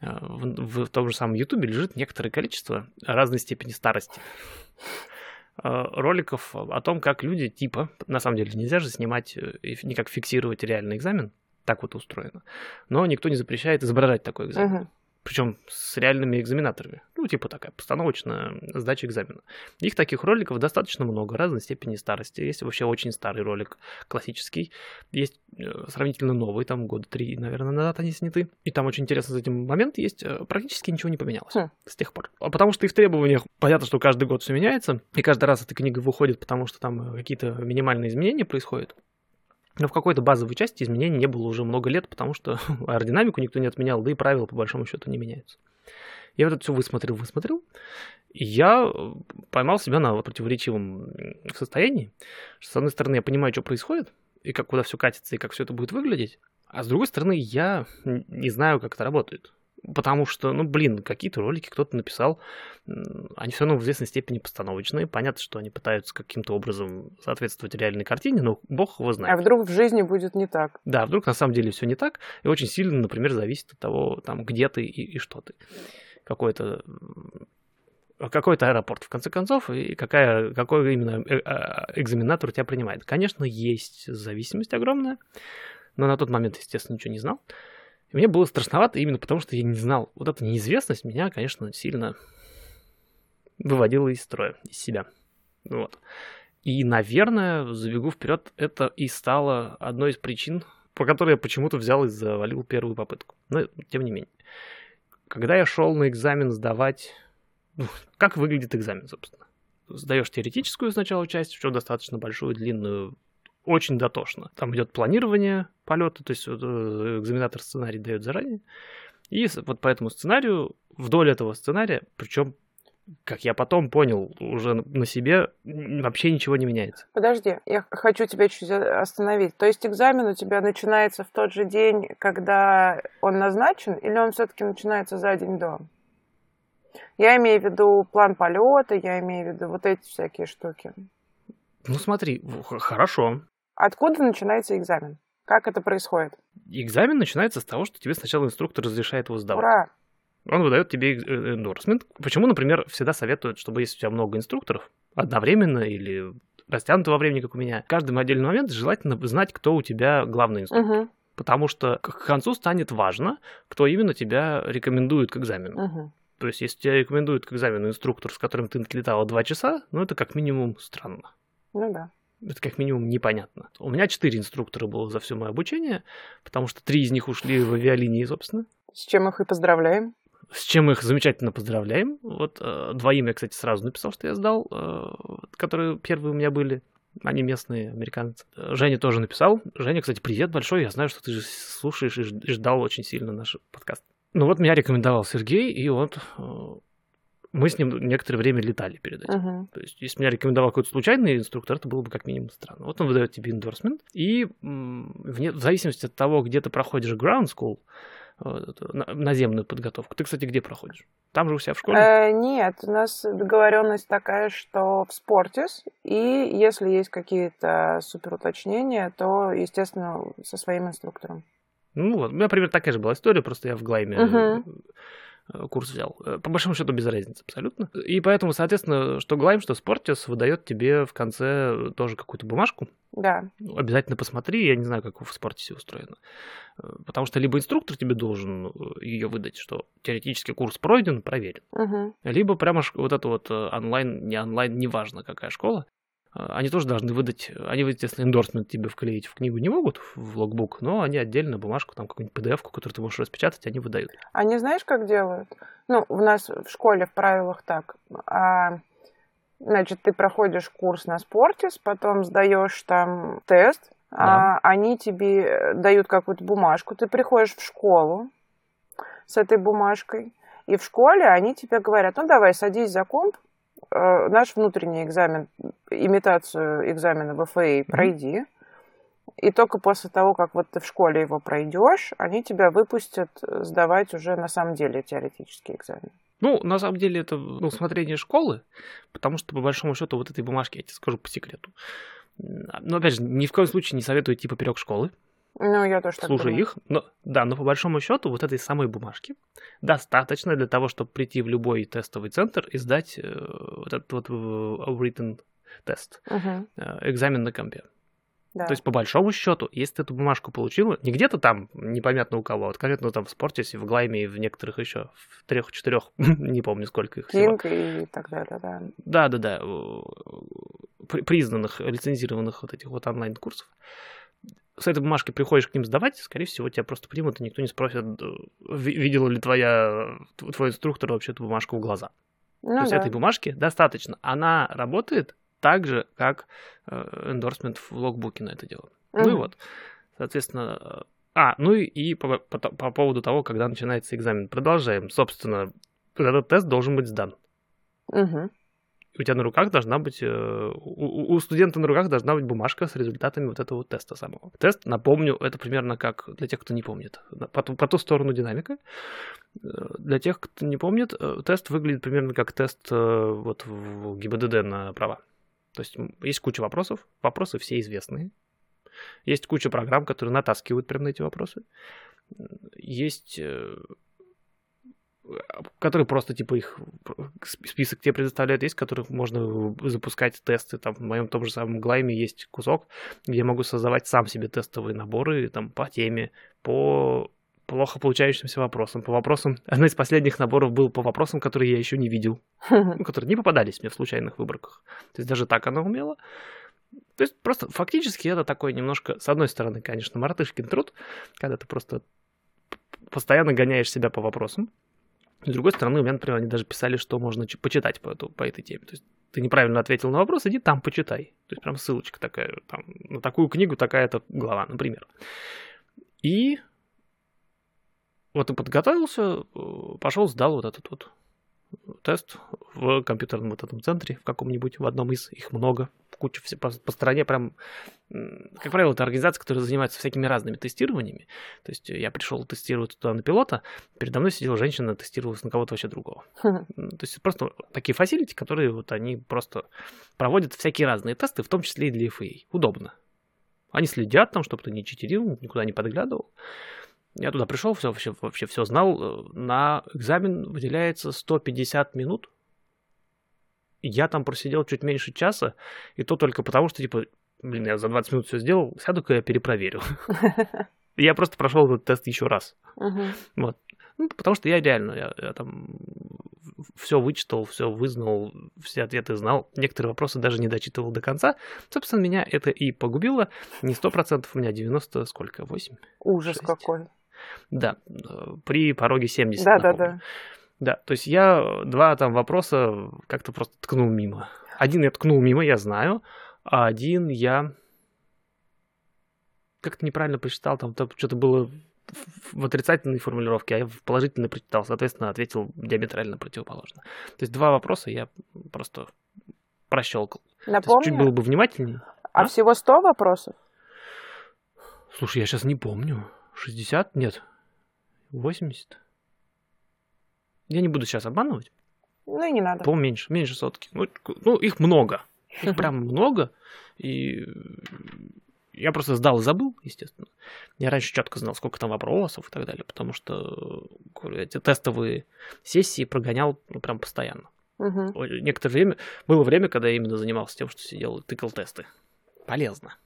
Э, в, в том же самом Ютубе лежит некоторое количество разной степени старости роликов о том, как люди типа, на самом деле нельзя же снимать и никак фиксировать реальный экзамен, так вот устроено. Но никто не запрещает изображать такой экзамен. Угу причем с реальными экзаменаторами. Ну, типа такая постановочная сдача экзамена. Их таких роликов достаточно много, разной степени старости. Есть вообще очень старый ролик, классический. Есть э, сравнительно новый, там года три, наверное, назад они сняты. И там очень интересно за этим момент есть, э, практически ничего не поменялось хм. с тех пор. А потому что и в требованиях понятно, что каждый год все меняется, и каждый раз эта книга выходит, потому что там э, какие-то минимальные изменения происходят. Но в какой-то базовой части изменений не было уже много лет, потому что аэродинамику никто не отменял, да и правила по большому счету не меняются. Я вот это все высмотрел, высмотрел, и я э, поймал себя на противоречивом состоянии. Что, с одной стороны, я понимаю, что происходит, и как куда все катится, и как все это будет выглядеть. А с другой стороны, я не знаю, как это работает. Потому что, ну, блин, какие-то ролики кто-то написал, они все равно в известной степени постановочные. Понятно, что они пытаются каким-то образом соответствовать реальной картине, но бог его знает. А вдруг в жизни будет не так? Да, вдруг на самом деле все не так, и очень сильно, например, зависит от того, там, где ты и, и что ты. Какой-то какой-то аэропорт, в конце концов, и какая, какой именно э, а, экзаменатор тебя принимает. Конечно, есть зависимость огромная, но на тот момент, естественно, ничего не знал. И мне было страшновато именно потому, что я не знал. Вот эта неизвестность меня, конечно, сильно выводила из строя, из себя. Вот. И, наверное, забегу вперед, это и стало одной из причин, по которой я почему-то взял и завалил первую попытку. Но, тем не менее. Когда я шел на экзамен сдавать... Ну, как выглядит экзамен, собственно? Сдаешь теоретическую сначала часть, еще достаточно большую, длинную, очень дотошно. Там идет планирование полета, то есть э, экзаменатор сценарий дает заранее. И вот по этому сценарию, вдоль этого сценария, причем как я потом понял, уже на себе вообще ничего не меняется. Подожди, я хочу тебя чуть остановить. То есть экзамен у тебя начинается в тот же день, когда он назначен, или он все-таки начинается за день до? Я имею в виду план полета, я имею в виду вот эти всякие штуки. Ну смотри, хорошо. Откуда начинается экзамен? Как это происходит? Экзамен начинается с того, что тебе сначала инструктор разрешает его сдавать. Ура! Он выдает тебе эндорсмент. Почему, например, всегда советуют, чтобы если у тебя много инструкторов, одновременно или растянуто во времени, как у меня, в каждый отдельный момент желательно знать, кто у тебя главный инструктор. Угу. Потому что к концу станет важно, кто именно тебя рекомендует к экзамену. Угу. То есть, если тебя рекомендует к экзамену инструктор, с которым ты летала два часа, ну, это как минимум странно. Ну да. Это как минимум непонятно. У меня четыре инструктора было за все мое обучение, потому что три из них ушли в авиалинии, собственно. С чем их и поздравляем. С чем их замечательно поздравляем. Вот э, двоим я, кстати, сразу написал, что я сдал, э, которые первые у меня были. Они местные американцы. Женя тоже написал. Женя, кстати, привет большой. Я знаю, что ты же слушаешь и ждал очень сильно наш подкаст. Ну вот меня рекомендовал Сергей, и вот э, мы с ним некоторое время летали перед этим. Uh-huh. То есть, если меня рекомендовал какой-то случайный инструктор, это было бы как минимум странно. Вот он выдает тебе эндорсмент, и вне, в зависимости от того, где ты проходишь ground school, наземную подготовку. Ты, кстати, где проходишь? Там же у себя в школе? Э, нет, у нас договоренность такая, что в Спортис, и если есть какие-то суперуточнения, то, естественно, со своим инструктором. Ну вот, у меня примерно такая же была история, просто я в Глайме Мгм. Э, курс взял. Э, По большому счету без разницы абсолютно. И поэтому, соответственно, что Глайм, что Спортис выдает тебе в конце тоже какую-то бумажку. Да. Ну, обязательно посмотри, я не знаю, как в Спортисе устроено. Э, Потому что либо инструктор тебе должен ее выдать, что теоретически курс пройден, проверен. Мгм. Либо прямо вот это вот онлайн, не онлайн, неважно какая школа, они тоже должны выдать, они, естественно, эндорсмент тебе вклеить в книгу не могут, в логбук, но они отдельно бумажку, там какую-нибудь PDF, которую ты можешь распечатать, они выдают. Они знаешь, как делают? Ну, у нас в школе в правилах так. А, значит, ты проходишь курс на спортис, потом сдаешь там тест, а они тебе дают какую-то бумажку. Ты приходишь в школу с этой бумажкой, и в школе они тебе говорят, ну давай, садись за комп, наш внутренний экзамен, имитацию экзамена ВФА пройди. И только после того, как вот ты в школе его пройдешь, они тебя выпустят э, сдавать уже на самом деле теоретический экзамен. Ну, на самом деле, это ну, усмотрение школы, потому что, по большому счету, вот этой бумажки, я тебе скажу по секрету. Но, опять же, ни в коем случае не советую идти поперек школы, Ну, я тоже так слушай думаю. их. Но, да, но по большому счету вот этой самой бумажки достаточно для того, чтобы прийти в любой тестовый центр и сдать э, вот этот вот э, written тест, Мгм, э, экзамен на компе. да. То есть, по большому счету, если ты эту бумажку получила, не где-то там, непонятно у кого, а вот конкретно там в спорте, в Глайме и в некоторых еще, в трех-четырех, не помню, сколько их всего. Кинг и так далее, да. Да, да, да. при- Признанных, лицензированных вот этих вот онлайн-курсов. С этой бумажки приходишь к ним сдавать, скорее всего, тебя просто примут, и никто не спросит, э, ви- видел ли твоя, твой инструктор вообще эту бумажку в глаза. Ну, То есть да. этой бумажки достаточно. Она работает так же, как эндорсмент в логбуке на это дело. Ну и вот, соответственно... э, А, ну и, и по, по- по поводу того, когда начинается экзамен. Продолжаем. Собственно, этот тест должен быть сдан. Мгм. У тебя на руках должна быть, э, у, у студента на руках должна быть бумажка с результатами вот этого теста самого. Тест, напомню, это примерно как для тех, кто не помнит, по, ту- по ту сторону динамика. Э, Для тех, кто не помнит, э, тест выглядит примерно как тест вот в ГИБДД на права. То есть есть куча вопросов, вопросы все известные. Есть куча программ, которые натаскивают прямо на эти вопросы. Есть которые просто типа их сп- список тебе предоставляют, есть, в которых можно запускать тесты. Там в моем том же самом Глайме есть кусок, где я могу создавать сам себе тестовые наборы там, по теме, по плохо получающимся вопросам, по вопросам. Одно из последних наборов был по вопросам, которые я еще не видел, которые не попадались мне в случайных выборках. То есть даже так она умела. То есть просто фактически это такой немножко, с одной стороны, конечно, мартышкин труд, когда ты просто постоянно гоняешь себя по вопросам. С другой стороны, у меня, например, они даже писали, что можно почитать по, эту, по этой теме. То есть ты неправильно ответил на вопрос, иди там почитай. То есть прям ссылочка такая, там, на такую книгу такая-то глава, например. И вот ты подготовился, э, пошел, сдал вот этот вот тест в компьютерном вот этом центре, в каком-нибудь, в одном из, их много, куча все по, по стране, прям, как правило, это организация, которая занимается всякими разными тестированиями. То есть я пришел тестировать туда на пилота, передо мной сидела женщина, тестировалась на кого-то вообще другого. То есть просто такие фасилити, которые вот они просто проводят всякие разные тесты, в том числе и для FAA. Удобно. Они следят там, чтобы ты не читерил, никуда не подглядывал. Я туда пришел, все, вообще, вообще все знал. На экзамен выделяется 150 минут. Я там просидел чуть меньше часа, и то только потому, что, типа, блин, я за 20 минут все сделал, сяду-ка я перепроверю. Я просто прошел этот тест еще раз. Вот. Ну, потому что я реально, я, я там все вычитал, все вызнал, все ответы знал. Некоторые вопросы даже не дочитывал до конца. Собственно, меня это и погубило. Не 100%, у меня 90, сколько, 8? Ужас Шесть. какой. Да, э, при пороге 70. Да, да, напомню. да. Да, то есть я два там вопроса как-то просто ткнул мимо. Один я ткнул мимо, я знаю, а один я как-то неправильно прочитал, там, там что-то было в- отрицательной формулировке, а я в положительной прочитал, соответственно, ответил диаметрально противоположно. То есть два вопроса я просто прощелкал. То есть чуть было Напомню, бы внимательнее. а а? всего 100 вопросов? Слушай, я сейчас не помню. 60? Нет. 80? Я не буду сейчас обманывать. Ну и не надо. По меньше, меньше сотки. Ну, ну, их много. Их прям много. И я просто сдал и забыл, естественно. Я раньше четко знал, сколько там вопросов и так далее, потому что говорю, эти тестовые сессии прогонял ну, прям постоянно. Ой, Некоторое время, было время, когда я именно занимался тем, что сидел и тыкал тесты. Полезно.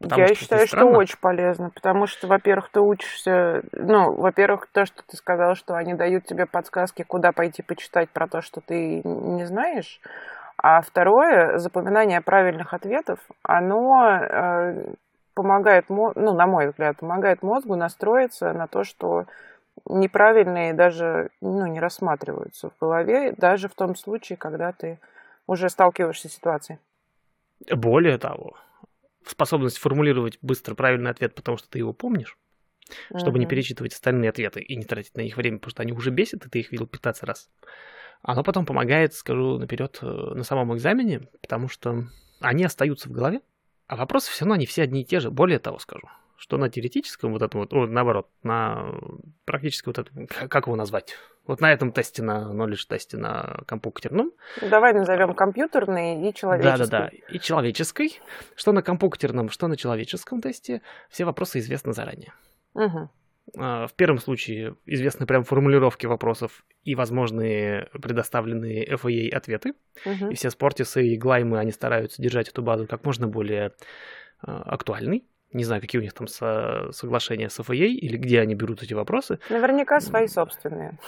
Потому Я что, считаю, что очень полезно, потому что, во-первых, ты учишься, ну, во-первых, то, что ты сказал, что они дают тебе подсказки, куда пойти почитать про то, что ты не знаешь, а второе, запоминание правильных ответов, оно э, помогает, мо- ну, на мой взгляд, помогает мозгу настроиться на то, что неправильные даже, ну, не рассматриваются в голове, даже в том случае, когда ты уже сталкиваешься с ситуацией. Более того, способность формулировать быстро правильный ответ, потому что ты его помнишь, чтобы не перечитывать остальные ответы и не тратить на них время, потому что они уже бесят, и ты их видел 15 раз. Оно потом помогает, скажу наперед, э, на самом экзамене, потому что они остаются в голове, а вопросы все равно они все одни и те же. Более того скажу, что на теоретическом вот этом вот, ну, наоборот, на практически вот этом, как его назвать? Вот на этом тесте, на knowledge тесте на компьютерном, Давай назовем компьютерный и человеческий. да-да-да, и человеческой, что на компьютерном, что на человеческом тесте, все вопросы известны заранее. А, В первом случае известны прям формулировки вопросов и возможные предоставленные FAA ответы. Мгм. И все спортисы и глаймы, они стараются держать эту базу как можно более а, актуальной. Не знаю, какие у них там со- соглашения с FAA или где они берут эти вопросы. Наверняка свои собственные.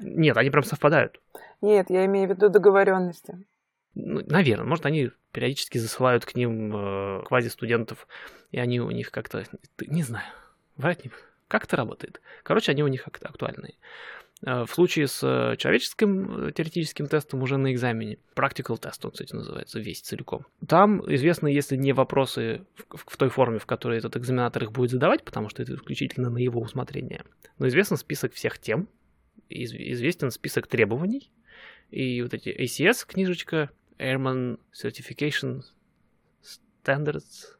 Нет, они прям совпадают. Нет, я имею в виду договоренности. Ну, наверное, может, они периодически засылают к ним э, квази-студентов, и они у них как-то, не знаю, врать не... Как это работает? Короче, они у них как-то актуальные. Э, В случае с э, человеческим э, теоретическим тестом уже на экзамене, practical тест он, кстати, называется, весь целиком. Там известно, если не вопросы в- в той форме, в которой этот экзаменатор их будет задавать, потому что это исключительно на его усмотрение, но известен список всех тем, из- известен список требований, и вот эти ACS книжечка, Airman Certification Standards,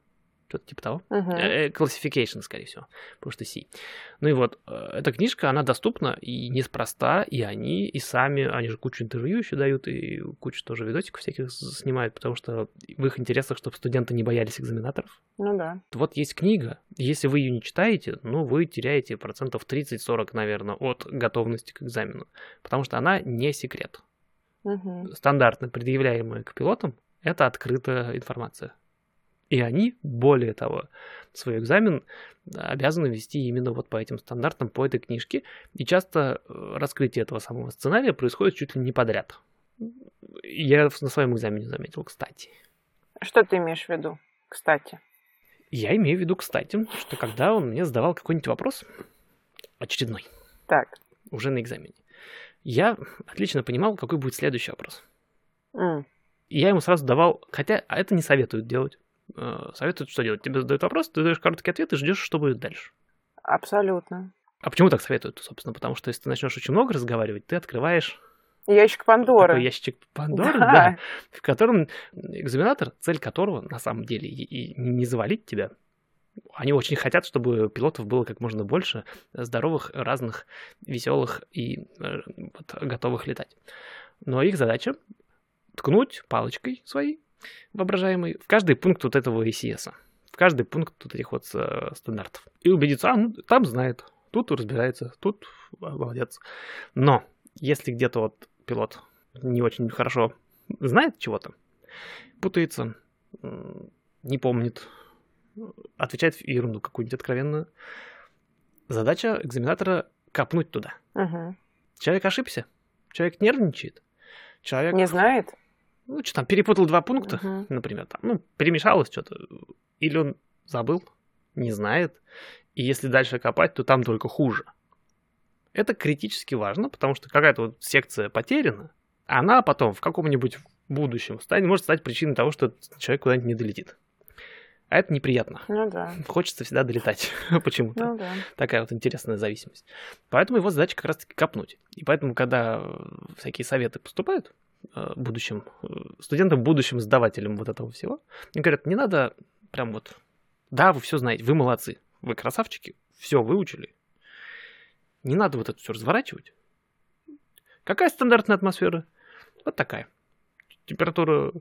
что-то типа того. Classification, скорее всего, потому что C. Ну и вот, э, эта книжка, она доступна и неспроста, и они, и сами, они же кучу интервью еще дают, и кучу тоже видосиков всяких снимают, потому что в их интересах, чтобы студенты не боялись экзаменаторов. Ну да. Вот есть книга, если вы ее не читаете, ну, вы теряете процентов 30-40, наверное, от готовности к экзамену, потому что она не секрет. Мгм. стандартно предъявляемые к пилотам, это открытая информация. И они, более того, свой экзамен обязаны вести именно вот по этим стандартам, по этой книжке. И часто э, раскрытие этого самого сценария происходит чуть ли не подряд. Я на своем экзамене заметил, кстати. Что ты имеешь в виду, кстати? Я имею в виду, кстати, что когда он мне задавал какой-нибудь вопрос, очередной, Так. уже на экзамене, я отлично понимал, какой будет следующий вопрос. М. И я ему сразу давал, хотя а это не советуют делать. Э, Советуют что делать? Тебе задают вопрос, ты даешь короткий ответ и ждешь, что будет дальше. Абсолютно. А почему так советуют, собственно? Потому что если ты начнешь очень много разговаривать, ты открываешь Ящик Пандоры. такой ящик Пандоры, Да. да, в котором экзаменатор, цель которого на самом деле и, и не завалить тебя. Они очень хотят, чтобы пилотов было как можно больше здоровых, разных, веселых и э, вот, готовых летать. Но их задача ткнуть палочкой своей воображаемой в каждый пункт вот этого ACS. В каждый пункт вот этих вот э, стандартов. И убедиться, а, ну, там знает, тут разбирается, тут молодец. Но если где-то вот пилот не очень хорошо знает чего-то, путается, не помнит, отвечает ерунду какую-нибудь откровенную, задача экзаменатора копнуть туда. Мгм. Человек ошибся, человек нервничает, человек, Не знает? Ну, что там, перепутал два пункта, Мгм. например, там, ну, перемешалось что-то, или он забыл, не знает, и если дальше копать, то там только хуже. Это критически важно, потому что какая-то вот секция потеряна, она потом в каком-нибудь будущем станет, может стать причиной того, что человек куда-нибудь не долетит. А это неприятно. Ну да. Хочется всегда долетать почему-то Ну да. такая вот интересная зависимость. Поэтому его задача как раз-таки копнуть. И поэтому, когда всякие советы поступают будущим э, студентам, будущим сдавателям вот этого всего, они говорят, не надо прям вот, да, вы все знаете, вы молодцы, вы красавчики, все выучили. Не надо вот это все разворачивать. Какая стандартная атмосфера? Вот такая. Температура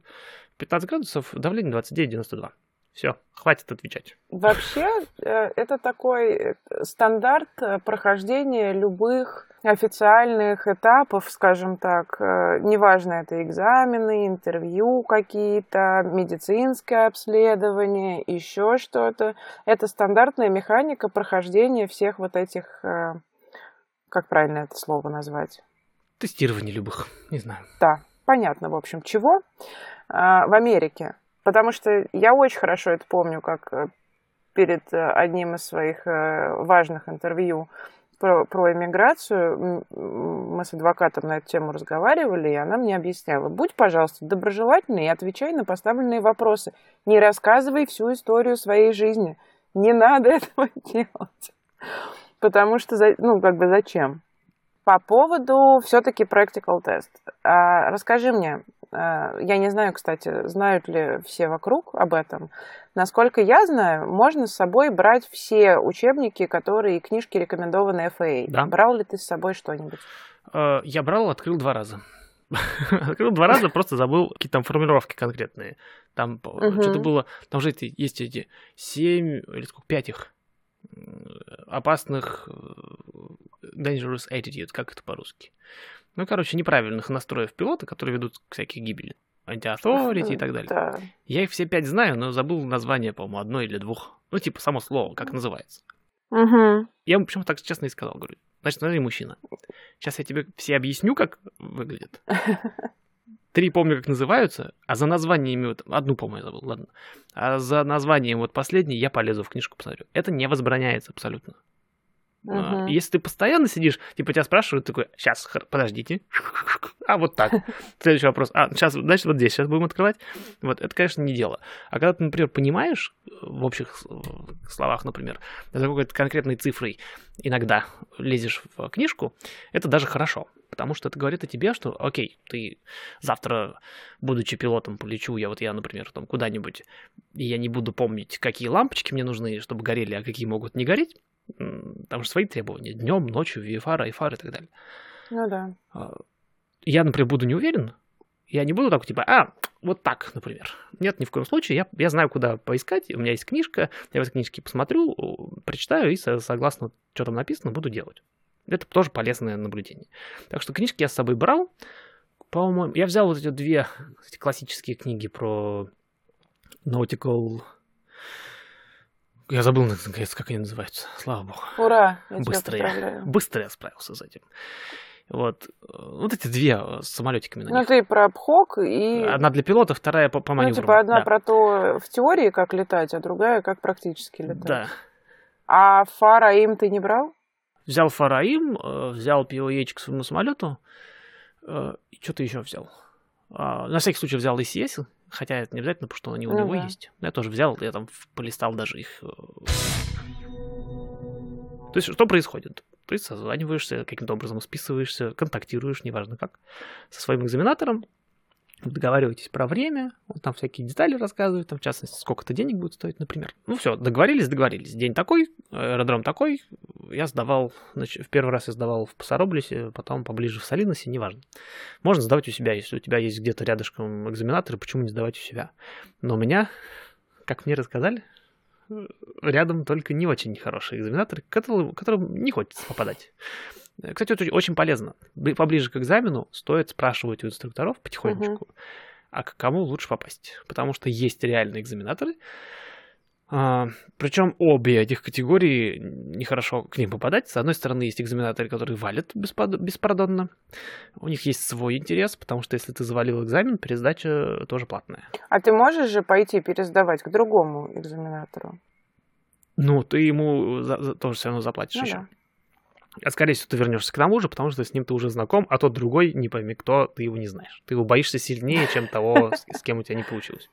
15 градусов, давление 29-92. Все, хватит отвечать. Вообще, э, это такой э, стандарт э, прохождения любых официальных этапов, скажем так. Неважно, это экзамены, интервью какие-то, медицинское обследование, еще что-то. Это стандартная механика прохождения всех вот этих, как правильно это слово назвать? Тестирование любых, не знаю. Да, понятно, в общем, чего. А, в Америке Потому что я очень хорошо это помню, как э, перед э, одним из своих э, важных интервью про, про иммиграцию мы с адвокатом на эту тему разговаривали, и она мне объясняла, будь, пожалуйста, доброжелательной и отвечай на поставленные вопросы. Не рассказывай всю историю своей жизни. Не надо этого делать. Потому что, ну, как бы зачем? По поводу все-таки practical тест. А, расскажи мне, я не знаю, кстати, знают ли все вокруг об этом. Насколько я знаю, можно с собой брать все учебники, которые книжки рекомендованы FAA. Да. Брал ли ты с собой что-нибудь? Э, я брал, открыл два раза. Открыл два раза, просто забыл какие-то там формулировки конкретные. Там что-то было, там же есть эти семь или сколько, пять их опасных э, dangerous attitude, как это по-русски. Ну, короче, неправильных настроев пилота, которые ведут к всяких гибели. Антиавторити и так далее. Да. Я их все пять знаю, но забыл название, по-моему, одной или двух. Ну, типа, само слово, как называется. Угу. Я ему почему так честно и сказал, говорю, значит, смотри, мужчина, сейчас я тебе все объясню, как выглядит. Три помню, как называются, а за названиями, вот, одну, по-моему, забыл, ладно. А за названием вот последний я полезу в книжку посмотрю. Это не возбраняется абсолютно. Uh-huh. Если ты постоянно сидишь, типа тебя спрашивают, такой, сейчас, подождите, а вот так. Следующий вопрос, а, сейчас, значит, вот здесь, сейчас будем открывать. Вот, это, конечно, не дело. А когда ты, например, понимаешь, в общих словах, например, за какой-то конкретной цифрой иногда лезешь в книжку, это даже хорошо. Потому что это говорит о тебе, что, окей, ты завтра, будучи пилотом, полечу, я вот я, например, там куда-нибудь, и я не буду помнить, какие лампочки мне нужны, чтобы горели, а какие могут не гореть, там же свои требования. Днем, ночью, VFR, IFR и так далее. Ну да. А, я, например, буду не уверен. Я не буду так, типа, а, вот так, например. Нет, ни в коем случае. Я, я знаю, куда поискать. У меня есть книжка. Я в этой книжке посмотрю, прочитаю и согласно, что там написано, буду делать. Это тоже полезное наблюдение. Так что книжки я с собой брал. По-моему, я взял вот эти две эти классические книги про nautical я забыл, наконец, как они называются. Слава богу. Ура! Я быстро, я, быстро я справился с этим. Вот, вот эти две с самолетиками. ну, ты про ПХОК и... Одна для пилота, вторая по, по маневру. Ну, типа одна да. про то в теории, как летать, а другая, как практически летать. Да. А Фараим ты не брал? Взял Фараим, э, взял POH к своему самолету, э, и что-то еще взял. А, на всякий случай взял ECS, Хотя это не обязательно, потому что они у ну, него да. есть. Я тоже взял, я там полистал даже их. Э, То есть, что происходит? Ты созваниваешься, каким-то образом списываешься, контактируешь, неважно как, со своим экзаменатором, договариваетесь про время, он там всякие детали рассказывает, там, в частности, сколько это денег будет стоить, например. Ну все, договорились, договорились. День такой, аэродром такой. Я сдавал, значит, в первый раз я сдавал в Пасароблесе, потом поближе в Салиносе, неважно. Можно сдавать у себя, если у тебя есть где-то рядышком экзаменаторы, почему не сдавать у себя? Но у меня, как мне рассказали, рядом только не очень хорошие экзаменаторы, которым, которым не хочется попадать. Кстати, это очень полезно. Поближе к экзамену стоит спрашивать у инструкторов потихонечку, uh-huh. а к кому лучше попасть. Потому что есть реальные экзаменаторы, а, причем обе этих категории нехорошо к ним попадать. С одной стороны, есть экзаменаторы, которые валят беспод... беспардонно. У них есть свой интерес, потому что если ты завалил экзамен, пересдача тоже платная. А ты можешь же пойти пересдавать к другому экзаменатору? Ну, ты ему. За... тоже все равно заплатишь ну, еще. Да. А скорее всего, ты вернешься к тому же, потому что с ним ты уже знаком, а тот другой, не пойми кто, ты его не знаешь. Ты его боишься сильнее, чем того, с кем у тебя не получилось.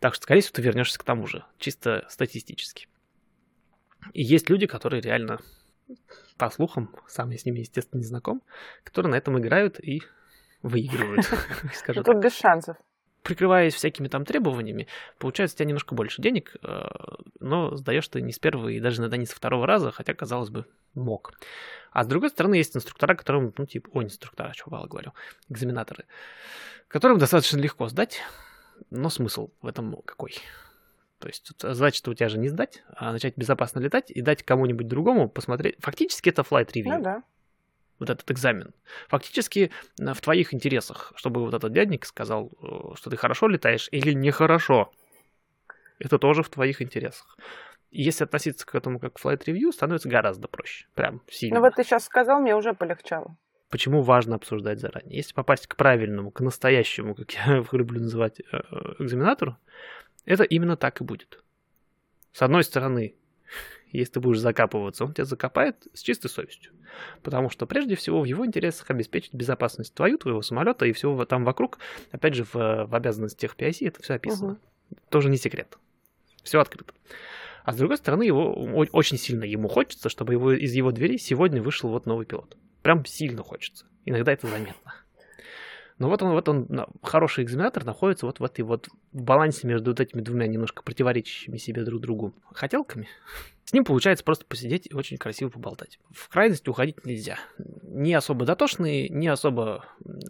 Так что, скорее всего, ты вернешься к тому же, чисто статистически. И есть люди, которые реально, по слухам, сам я с ними, естественно, не знаком, которые на этом играют и выигрывают, Тут без шансов прикрываясь всякими там требованиями, получается у тебя немножко больше денег, э, но сдаешь ты не с первого и даже иногда не со второго раза, хотя, казалось бы, мог. А с другой стороны, есть инструктора, которым, ну, типа, о, инструктора, мало говорю, экзаменаторы, которым достаточно легко сдать, но смысл в этом какой? То есть задача-то у тебя же не сдать, а начать безопасно летать и дать кому-нибудь другому посмотреть. Фактически это flight review. Ну да. Вот этот экзамен. Фактически э, в твоих интересах, чтобы вот этот дядник сказал, э, что ты хорошо летаешь или нехорошо. Это тоже в твоих интересах. И если относиться к этому как flight review, становится гораздо проще. Прям сильно. Ну вот ты сейчас сказал, мне уже полегчало. Почему важно обсуждать заранее? Если попасть к правильному, к настоящему, как я люблю называть, э, экзаменатору, это именно так и будет. С одной стороны, если ты будешь закапываться, он тебя закопает с чистой совестью. Потому что прежде всего в его интересах обеспечить безопасность твою, твоего самолета и всего там вокруг. Опять же, в, в обязанностях PIC это все описано. Угу. Тоже не секрет. Все открыто. А с другой стороны, его очень сильно ему хочется, чтобы его, из его двери сегодня вышел вот новый пилот. Прям сильно хочется. Иногда это заметно. Но вот он, вот он, хороший экзаменатор находится вот в этой вот балансе между вот этими двумя немножко противоречащими себе друг другу хотелками. С ним получается просто посидеть и очень красиво поболтать. В крайность уходить нельзя. Не особо дотошные, не особо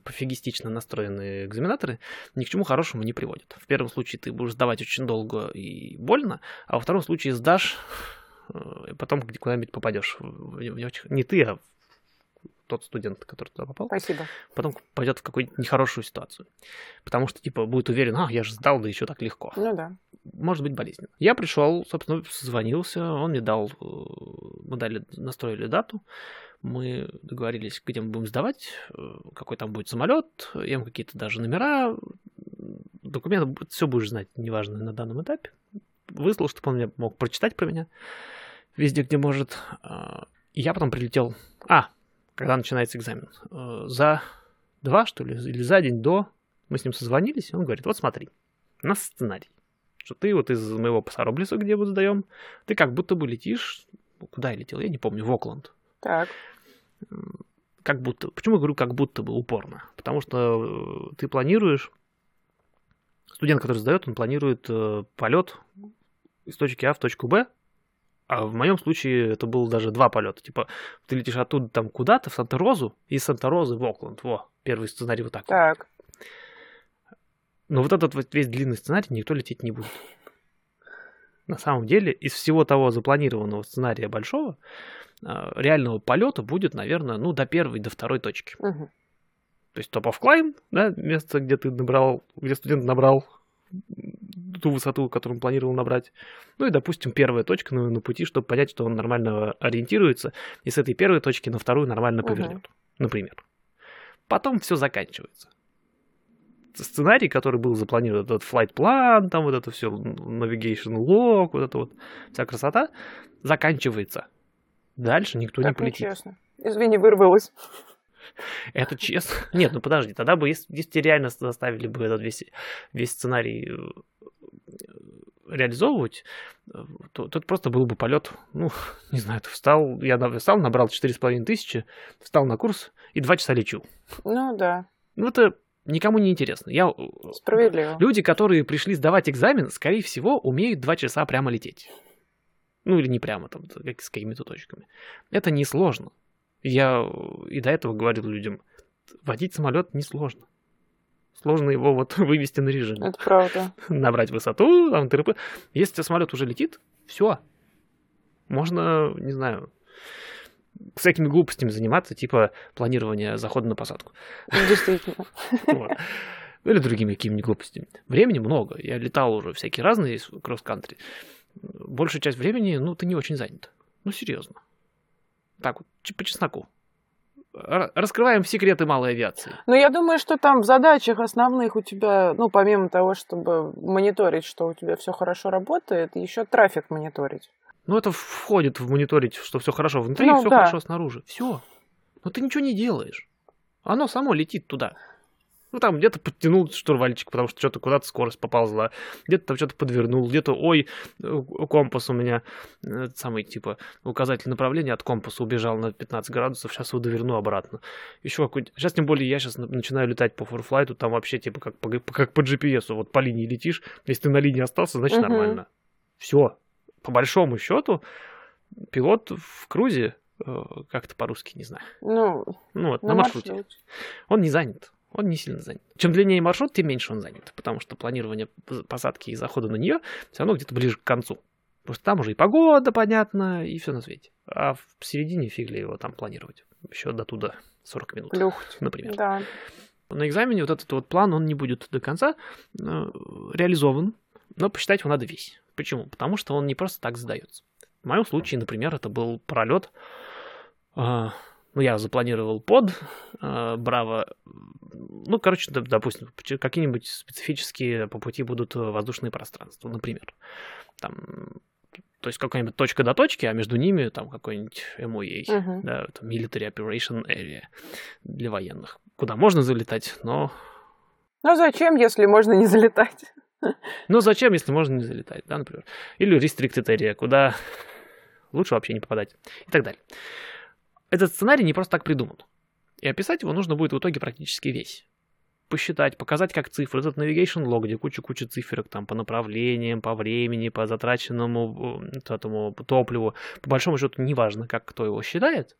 пофигистично настроенные экзаменаторы ни к чему хорошему не приводят. В первом случае ты будешь сдавать очень долго и больно, а во втором случае сдашь э, и потом куда-нибудь попадешь. Не ты, а тот студент, который туда попал, Спасибо. потом пойдет в какую-нибудь нехорошую ситуацию. Потому что, типа, будет уверен, а, я же сдал, да еще так легко. Ну да. Может быть болезненно. Я пришел, собственно, созвонился, он мне дал, э, мы дали, настроили дату, мы договорились, где мы будем сдавать, э, какой там будет самолет, я ему какие-то даже номера, документы, все будешь знать, неважно на данном этапе. Выслал, чтобы он мне мог прочитать про меня везде, где может. А, я потом прилетел... А, когда начинается экзамен. Э, за два, что ли, или за день до мы с ним созвонились, и он говорит, вот смотри, у нас сценарий, что ты вот из моего Пасароблиса, где мы сдаем, ты как будто бы летишь, куда я летел, я не помню, в Окленд. Так. Как будто, почему я говорю как будто бы упорно? Потому что э, ты планируешь, студент, который сдает, он планирует э, полет из точки А в точку Б а в моем случае это было даже два полета. Типа, ты летишь оттуда там куда-то, в Санта-Розу, и из Санта-Розы в Окленд. Во, первый сценарий вот так. Так. Но вот этот вот весь длинный сценарий никто лететь не будет. На самом деле, из всего того запланированного сценария большого, а, реального полета будет, наверное, ну, до первой, до второй точки. Угу. То есть топ оф клайм, да, место, где ты набрал, где студент набрал ту высоту, которую он планировал набрать. Ну и, допустим, первая точка на, на пути, чтобы понять, что он нормально ориентируется, и с этой первой точки на вторую нормально повернет, uh-huh. например. Потом все заканчивается. Сценарий, который был запланирован, этот flight план, там вот это все, navigation log, вот это вот, вся красота, заканчивается. Дальше никто так не полетит. Нечестно. Извини, вырвалась. Это честно. Нет, ну подожди, тогда бы, если, если реально заставили бы этот весь, весь сценарий э, реализовывать, э, то, то это просто был бы полет, ну, не знаю, ты встал, я встал, набрал 4,5 тысячи, встал на курс и два часа лечу. Ну да. Ну это никому не интересно. Я... Э, Справедливо. Люди, которые пришли сдавать экзамен, скорее всего, умеют два часа прямо лететь. Ну или не прямо, там, как с какими-то точками. Это несложно. Я и до этого говорил людям, водить самолет несложно. Сложно его вот вывести на режим. Это правда. Набрать высоту, там, тырпы. Если самолет уже летит, все. Можно, не знаю, всякими глупостями заниматься, типа планирования захода на посадку. Действительно. Вот. Или другими какими-нибудь глупостями. Времени много. Я летал уже всякие разные кросс-кантри. Большую часть времени, ну, ты не очень занят. Ну, серьезно. Так вот, по чесноку. Раскрываем секреты малой авиации. Ну, я думаю, что там в задачах основных у тебя, ну, помимо того, чтобы мониторить, что у тебя все хорошо работает, еще трафик мониторить. Ну, это входит в мониторить, что все хорошо внутри, ну, все да. хорошо снаружи. Все. Но ты ничего не делаешь. Оно само летит туда. Ну, там где-то подтянул штурвальчик, потому что что-то куда-то скорость поползла, где-то там что-то подвернул, где-то, ой, компас у меня, э, самый, типа, указатель направления от компаса убежал на 15 градусов, сейчас его доверну обратно. Еще какой-то... Сейчас, тем более, я сейчас начинаю летать по форфлайту, там вообще, типа, как по, как по GPS, вот по линии летишь, если ты на линии остался, значит, угу. нормально. Все. По большому счету, пилот в крузе, э, как это по-русски, не знаю. Ну, ну вот, на, на маршруте. маршруте. Он не занят Он не сильно занят. Чем длиннее маршрут, тем меньше он занят, потому что планирование посадки и захода на нее все равно где-то ближе к концу. Потому что там уже и погода, понятно, и все на свете. А в середине фиг ли его там планировать. Еще до туда 40 минут, Плюхать. например. Да. На экзамене вот этот вот план, он не будет до конца э, реализован, но посчитать его надо весь. Почему? Потому что он не просто так сдается. В моем случае, например, это был пролет. Э, ну, я запланировал под э, Браво. Ну, короче, допустим, какие-нибудь специфические по пути будут воздушные пространства, например. Там то есть какая-нибудь точка до точки, а между ними там какой-нибудь MOA, uh-huh. да, это Military Operation Area для военных, куда можно залетать, но... Ну зачем, если можно не залетать? Ну зачем, если можно не залетать, да, например. Или Restricted Area, куда лучше вообще не попадать и так далее. Этот сценарий не просто так придуман. И описать его нужно будет в итоге практически весь посчитать, показать как цифры. Этот navigation log, где куча-куча циферок там по направлениям, по времени, по затраченному этому топливу. По большому счету, неважно, как кто его считает,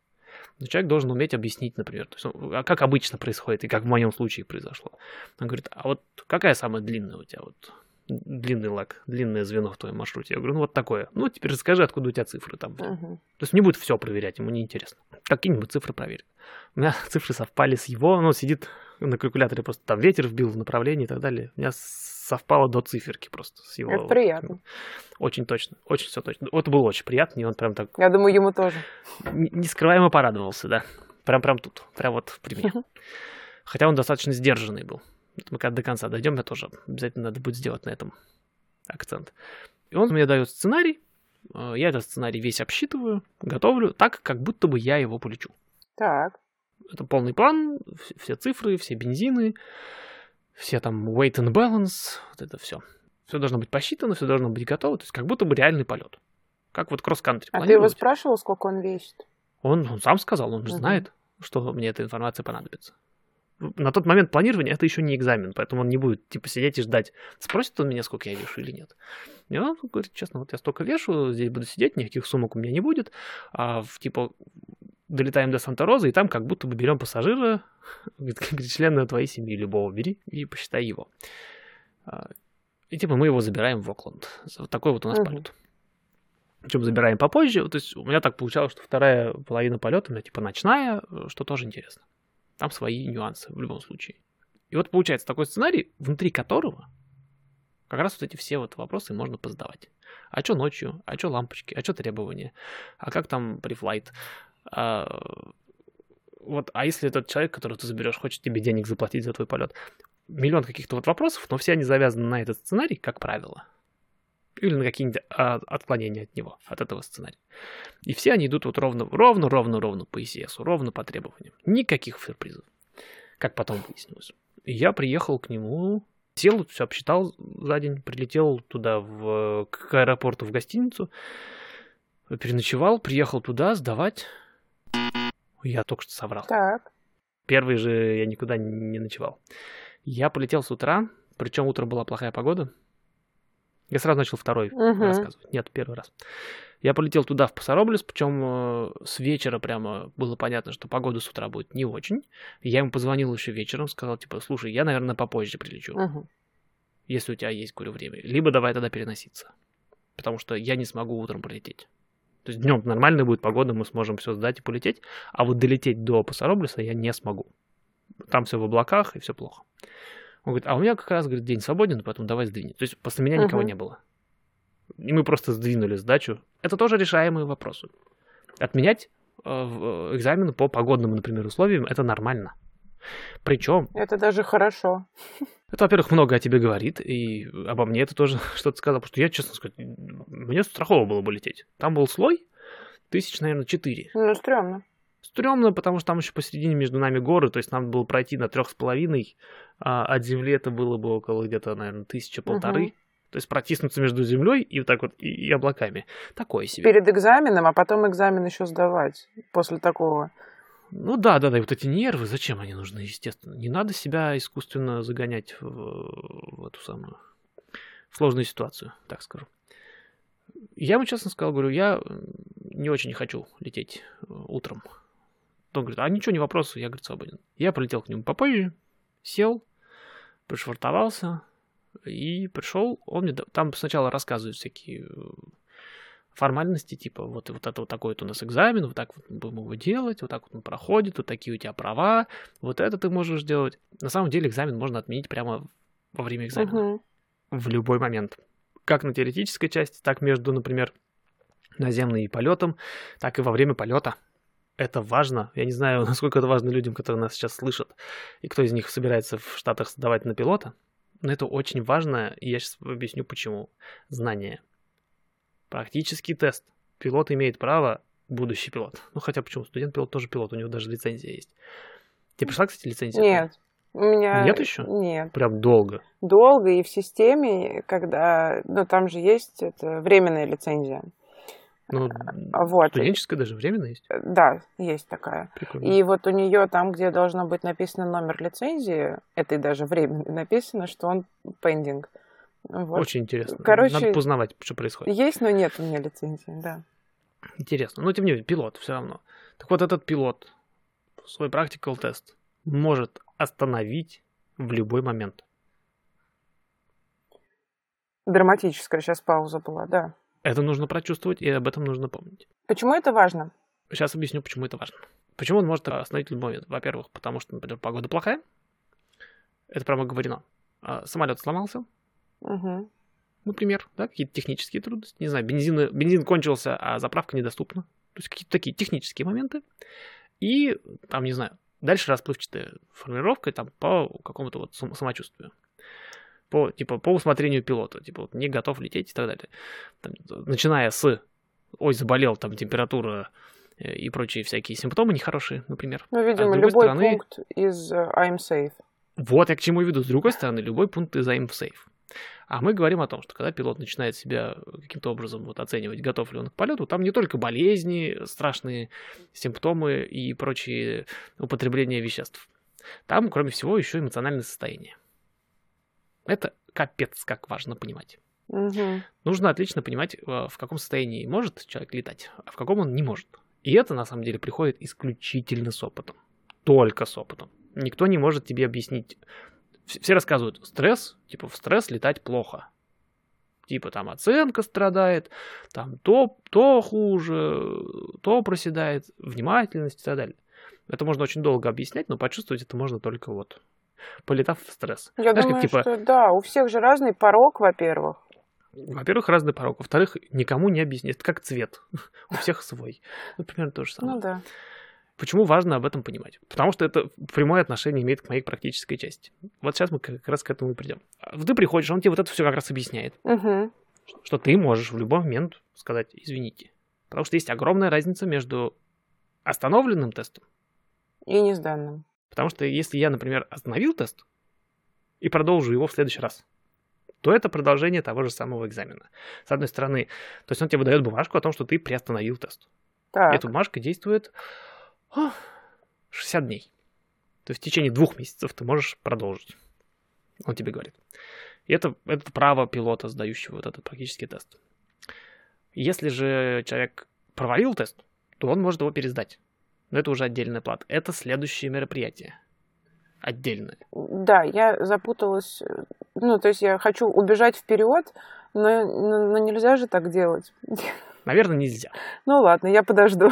но человек должен уметь объяснить, например, то есть, ну, а как обычно происходит и как в моем случае произошло. Он говорит, а вот какая самая длинная у тебя вот длинный лак, длинное звено в твоем маршруте. Я говорю, ну вот такое. Ну, теперь расскажи, откуда у тебя цифры там. Uh-huh. То есть не будет все проверять, ему неинтересно. Какие-нибудь цифры проверит. У меня цифры совпали с его, он сидит на калькуляторе, просто там ветер вбил в направление и так далее. У меня совпало до циферки просто с его. Это приятно. Очень точно, очень все точно. Это было очень приятно, и он прям так... Я думаю, ему тоже. Нескрываемо порадовался, да. Прям прям тут, прям вот при мне. Хотя он достаточно сдержанный был. Мы когда до конца дойдем, я тоже обязательно надо будет сделать на этом акцент. И он мне дает сценарий, э, я этот сценарий весь обсчитываю, готовлю так, как будто бы я его полечу. Так. Это полный план, все цифры, все бензины, все там weight and balance, вот это все. Все должно быть посчитано, все должно быть готово, то есть как будто бы реальный полет. Как вот кросс-кантри. А ты его спрашивал, сколько он весит? Он, он сам сказал, он же угу. знает, что мне эта информация понадобится на тот момент планирования это еще не экзамен, поэтому он не будет типа сидеть и ждать, спросит он меня, сколько я вешу или нет. И он говорит, честно, вот я столько вешу, здесь буду сидеть, никаких сумок у меня не будет, а в, типа долетаем до Санта-Розы, и там как будто бы берем пассажира, члена твоей семьи любого бери и посчитай его. А, и типа мы его забираем в Окленд. Вот такой вот у нас uh-huh. полет. Причем забираем попозже. То есть у меня так получалось, что вторая половина полета у меня типа ночная, что тоже интересно. Там свои нюансы в любом случае. И вот получается такой сценарий, внутри которого как раз вот эти все вот вопросы можно позадавать. А что ночью? А что лампочки? А что требования? А как там префлайт? А, вот, а если этот человек, которого ты заберешь, хочет тебе денег заплатить за твой полет? Миллион каких-то вот вопросов, но все они завязаны на этот сценарий, как правило или на какие-нибудь а, отклонения от него, от этого сценария. И все они идут вот ровно, ровно, ровно, ровно по ИСС, ровно по требованиям. Никаких сюрпризов, как потом выяснилось. И я приехал к нему, сел, все обсчитал за день, прилетел туда в, к аэропорту в гостиницу, переночевал, приехал туда сдавать. Я только что соврал. Так. Первый же я никуда не ночевал. Я полетел с утра, причем утром была плохая погода, я сразу начал второй uh-huh. рассказывать. Нет, первый раз. Я полетел туда, в Пасароблес, причем э, с вечера прямо было понятно, что погода с утра будет не очень. Я ему позвонил еще вечером, сказал, типа, слушай, я, наверное, попозже прилечу. Uh-huh. Если у тебя есть, говорю, время. Либо давай тогда переноситься. Потому что я не смогу утром полететь. То есть днем нормальная будет погода, мы сможем все сдать и полететь. А вот долететь до Пасароблеса я не смогу. Там все в облаках и все плохо. Он говорит, а у меня как раз, говорит, день свободен, поэтому давай сдвинем. То есть после меня никого uh-huh. не было. И мы просто сдвинули сдачу. Это тоже решаемые вопросы. Отменять э, э экзамен по погодным, например, условиям, это нормально. Причем... Это даже хорошо. Это, во-первых, много о тебе говорит, и обо мне это тоже что-то сказал, потому что я, честно сказать, мне страхово было бы лететь. Там был слой тысяч, наверное, четыре. Ну, стрёмно. Стрёмно, потому что там еще посередине между нами горы, то есть нам было пройти на трех с половиной, а от земли это было бы около где-то, наверное, тысяча-полторы. Угу. То есть протиснуться между землей и вот так вот и, и облаками. Такое себе. Перед экзаменом, а потом экзамен еще сдавать после такого. Ну да, да, да, и вот эти нервы, зачем они нужны, естественно. Не надо себя искусственно загонять в, в эту самую сложную ситуацию, так скажу. Я ему честно сказал, говорю, я не очень хочу лететь э, утром он говорит, а ничего, не вопрос, я, говорит, свободен. Я полетел к нему попозже, Сел, пришвартовался и пришел. Он мне там сначала рассказывает всякие э, формальности, типа вот, вот это вот такой вот у нас экзамен, вот так вот мы будем его делать, вот так вот он проходит, вот такие у тебя права, вот это ты можешь делать. На самом деле экзамен можно отменить прямо во время экзамена. Угу. В любой момент. Как на теоретической части, так между, например, наземным полетом, так и во время полета. Это важно. Я не знаю, насколько это важно людям, которые нас сейчас слышат, и кто из них собирается в Штатах сдавать на пилота. Но это очень важно, и я сейчас объясню почему. Знание. Практический тест. Пилот имеет право, будущий пилот. Ну хотя почему? Студент-пилот тоже пилот, у него даже лицензия есть. Тебе пришла, кстати, лицензия? Нет. У меня... Нет еще? Нет. Прям долго. Долго и в системе, когда... Ну, там же есть это временная лицензия. Ну, Вот. студенческая даже временно есть. Да, есть такая. Прикольно. И вот у нее там, где должно быть написано номер лицензии, этой даже временно написано, что он пендинг. Вот. Очень интересно. Короче, Надо познавать, что происходит. Есть, но нет у меня лицензии, да. Интересно. Но тем не менее, пилот все равно. Так вот, этот пилот свой practical тест может остановить в любой момент. Драматическая сейчас пауза была, да. Это нужно прочувствовать, и об этом нужно помнить. Почему это важно? Сейчас объясню, почему это важно. Почему он может остановить в любой момент? Во-первых, потому что, например, погода плохая. Это прямо говорено. А, Самолет сломался, Угу. например, да, какие-то технические трудности. Не знаю, бензин, бензин кончился, а заправка недоступна. То есть какие-то такие технические моменты. И там, не знаю, дальше расплывчатая формулировка там по какому-то вот сам- самочувствию. По, типа, по усмотрению пилота. Типа, вот, не готов лететь и так далее. Там, начиная с ой, заболел, там температура э, и прочие всякие симптомы нехорошие, например. Ну, видимо, А любой стороны- пункт из э, I'm safe. Вот я к чему веду. С другой стороны, любой пункт из aim safe. А мы говорим о том, что когда пилот начинает себя каким-то образом вот оценивать, готов ли он к полету, там не только болезни, страшные симптомы и прочие употребления веществ. Там, кроме всего, еще эмоциональное состояние. Это капец, как важно понимать. Мгм. Нужно отлично понимать, э, в каком состоянии может человек летать, а в каком он не может. И это, на самом деле, приходит исключительно с опытом. Только с опытом. Никто не может тебе объяснить. Вс- Все рассказывают, стресс, типа в стресс летать плохо. Типа там оценка страдает, там то, то хуже, то проседает, внимательность и так далее. Это можно очень долго объяснять, но почувствовать это можно только вот полетав в стресс. Я Знаешь, как, думаю, типа, что да, у всех же разный порог, во-первых. Во-первых, разный порог. Во-вторых, никому не объяснить. Это как цвет. У всех свой. Ну, примерно то же самое. Ну да. Почему важно об этом понимать? Потому что это прямое отношение имеет к моей практической части. Вот сейчас мы как раз к этому и придем. Ты приходишь, он тебе вот это все как раз объясняет. Мгм. Что ты можешь в любой момент сказать «извините». Потому что есть огромная разница между остановленным тестом. И не сданным. Потому что если я, например, остановил тест и продолжу его в следующий раз, то это продолжение того же самого экзамена. С одной стороны, то есть он тебе выдает бумажку о том, что ты приостановил тест. Так. Эта бумажка действует а, 60 дней. То есть в течение двух месяцев ты можешь продолжить. Он тебе говорит. И это, это право пилота, сдающего вот этот практический тест. Если же человек провалил тест, то он может его пересдать. Но это уже отдельная плата. Это следующее мероприятие. Отдельное. Да, я запуталась. Ну, то есть я хочу убежать вперед, но- но нельзя же так делать. Наверное, нельзя. Ну ладно, я подожду.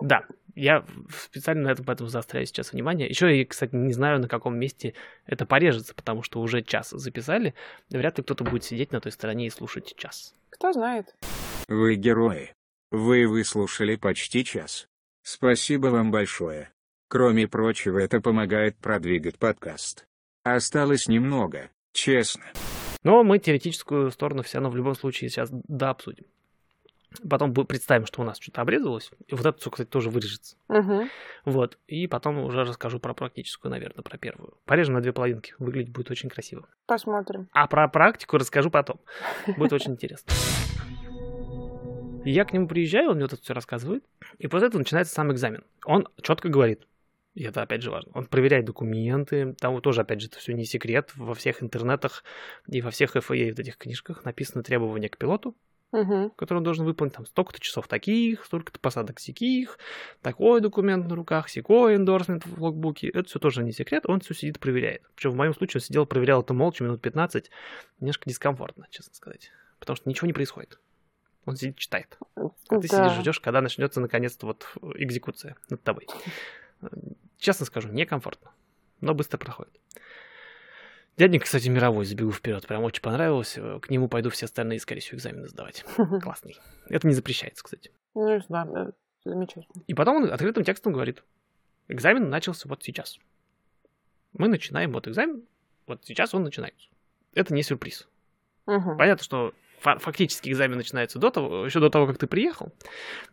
Да, я специально на этом поэтому заостряю сейчас внимание. Еще и, кстати, не знаю, на каком месте это порежется, потому что уже час записали. Вряд ли кто-то будет сидеть на той стороне и слушать час. Кто знает. Вы герои. Вы выслушали почти час. Спасибо вам большое. Кроме прочего, это помогает продвигать подкаст. Осталось немного, честно. Но мы теоретическую сторону все равно в любом случае сейчас да обсудим. Потом представим, что у нас что-то обрезалось. И вот это все, кстати, тоже вырежется. Мгм. Вот. И потом уже расскажу про практическую, наверное, про первую. Порежем на две половинки. Выглядит будет очень красиво. Посмотрим. А про практику расскажу потом. Будет очень интересно. Я к нему приезжаю, он мне вот это все рассказывает, и после этого начинается сам экзамен. Он четко говорит, и это опять же важно, он проверяет документы, там тоже, опять же, это все не секрет, во всех интернетах и во всех FAA вот этих книжках написаны требования к пилоту, Мгм. который он должен выполнить, там, столько-то часов таких, столько-то посадок сяких, такой документ на руках, секой эндорсмент в логбуке. Это все тоже не секрет, он все сидит проверяет. Причем в моем случае он сидел, проверял это молча минут 15, немножко дискомфортно, честно сказать. Потому что ничего не происходит. Он сидит, читает. А ты Да. сидишь, ждешь, когда начнется наконец-то вот экзекуция над тобой. Честно скажу, некомфортно, но быстро проходит. Дяденька, кстати, мировой, забегу вперед, прям очень понравилось. К нему пойду все остальные, скорее всего, экзамены сдавать. Классный. Это не запрещается, кстати. Ну, не знаю, да, замечательно. И потом он открытым текстом говорит, экзамен начался вот сейчас. Мы начинаем вот экзамен, вот сейчас он начинается. Это не сюрприз. Мгм. Понятно, что фа- фактически экзамен начинается до того, еще до того, как ты приехал,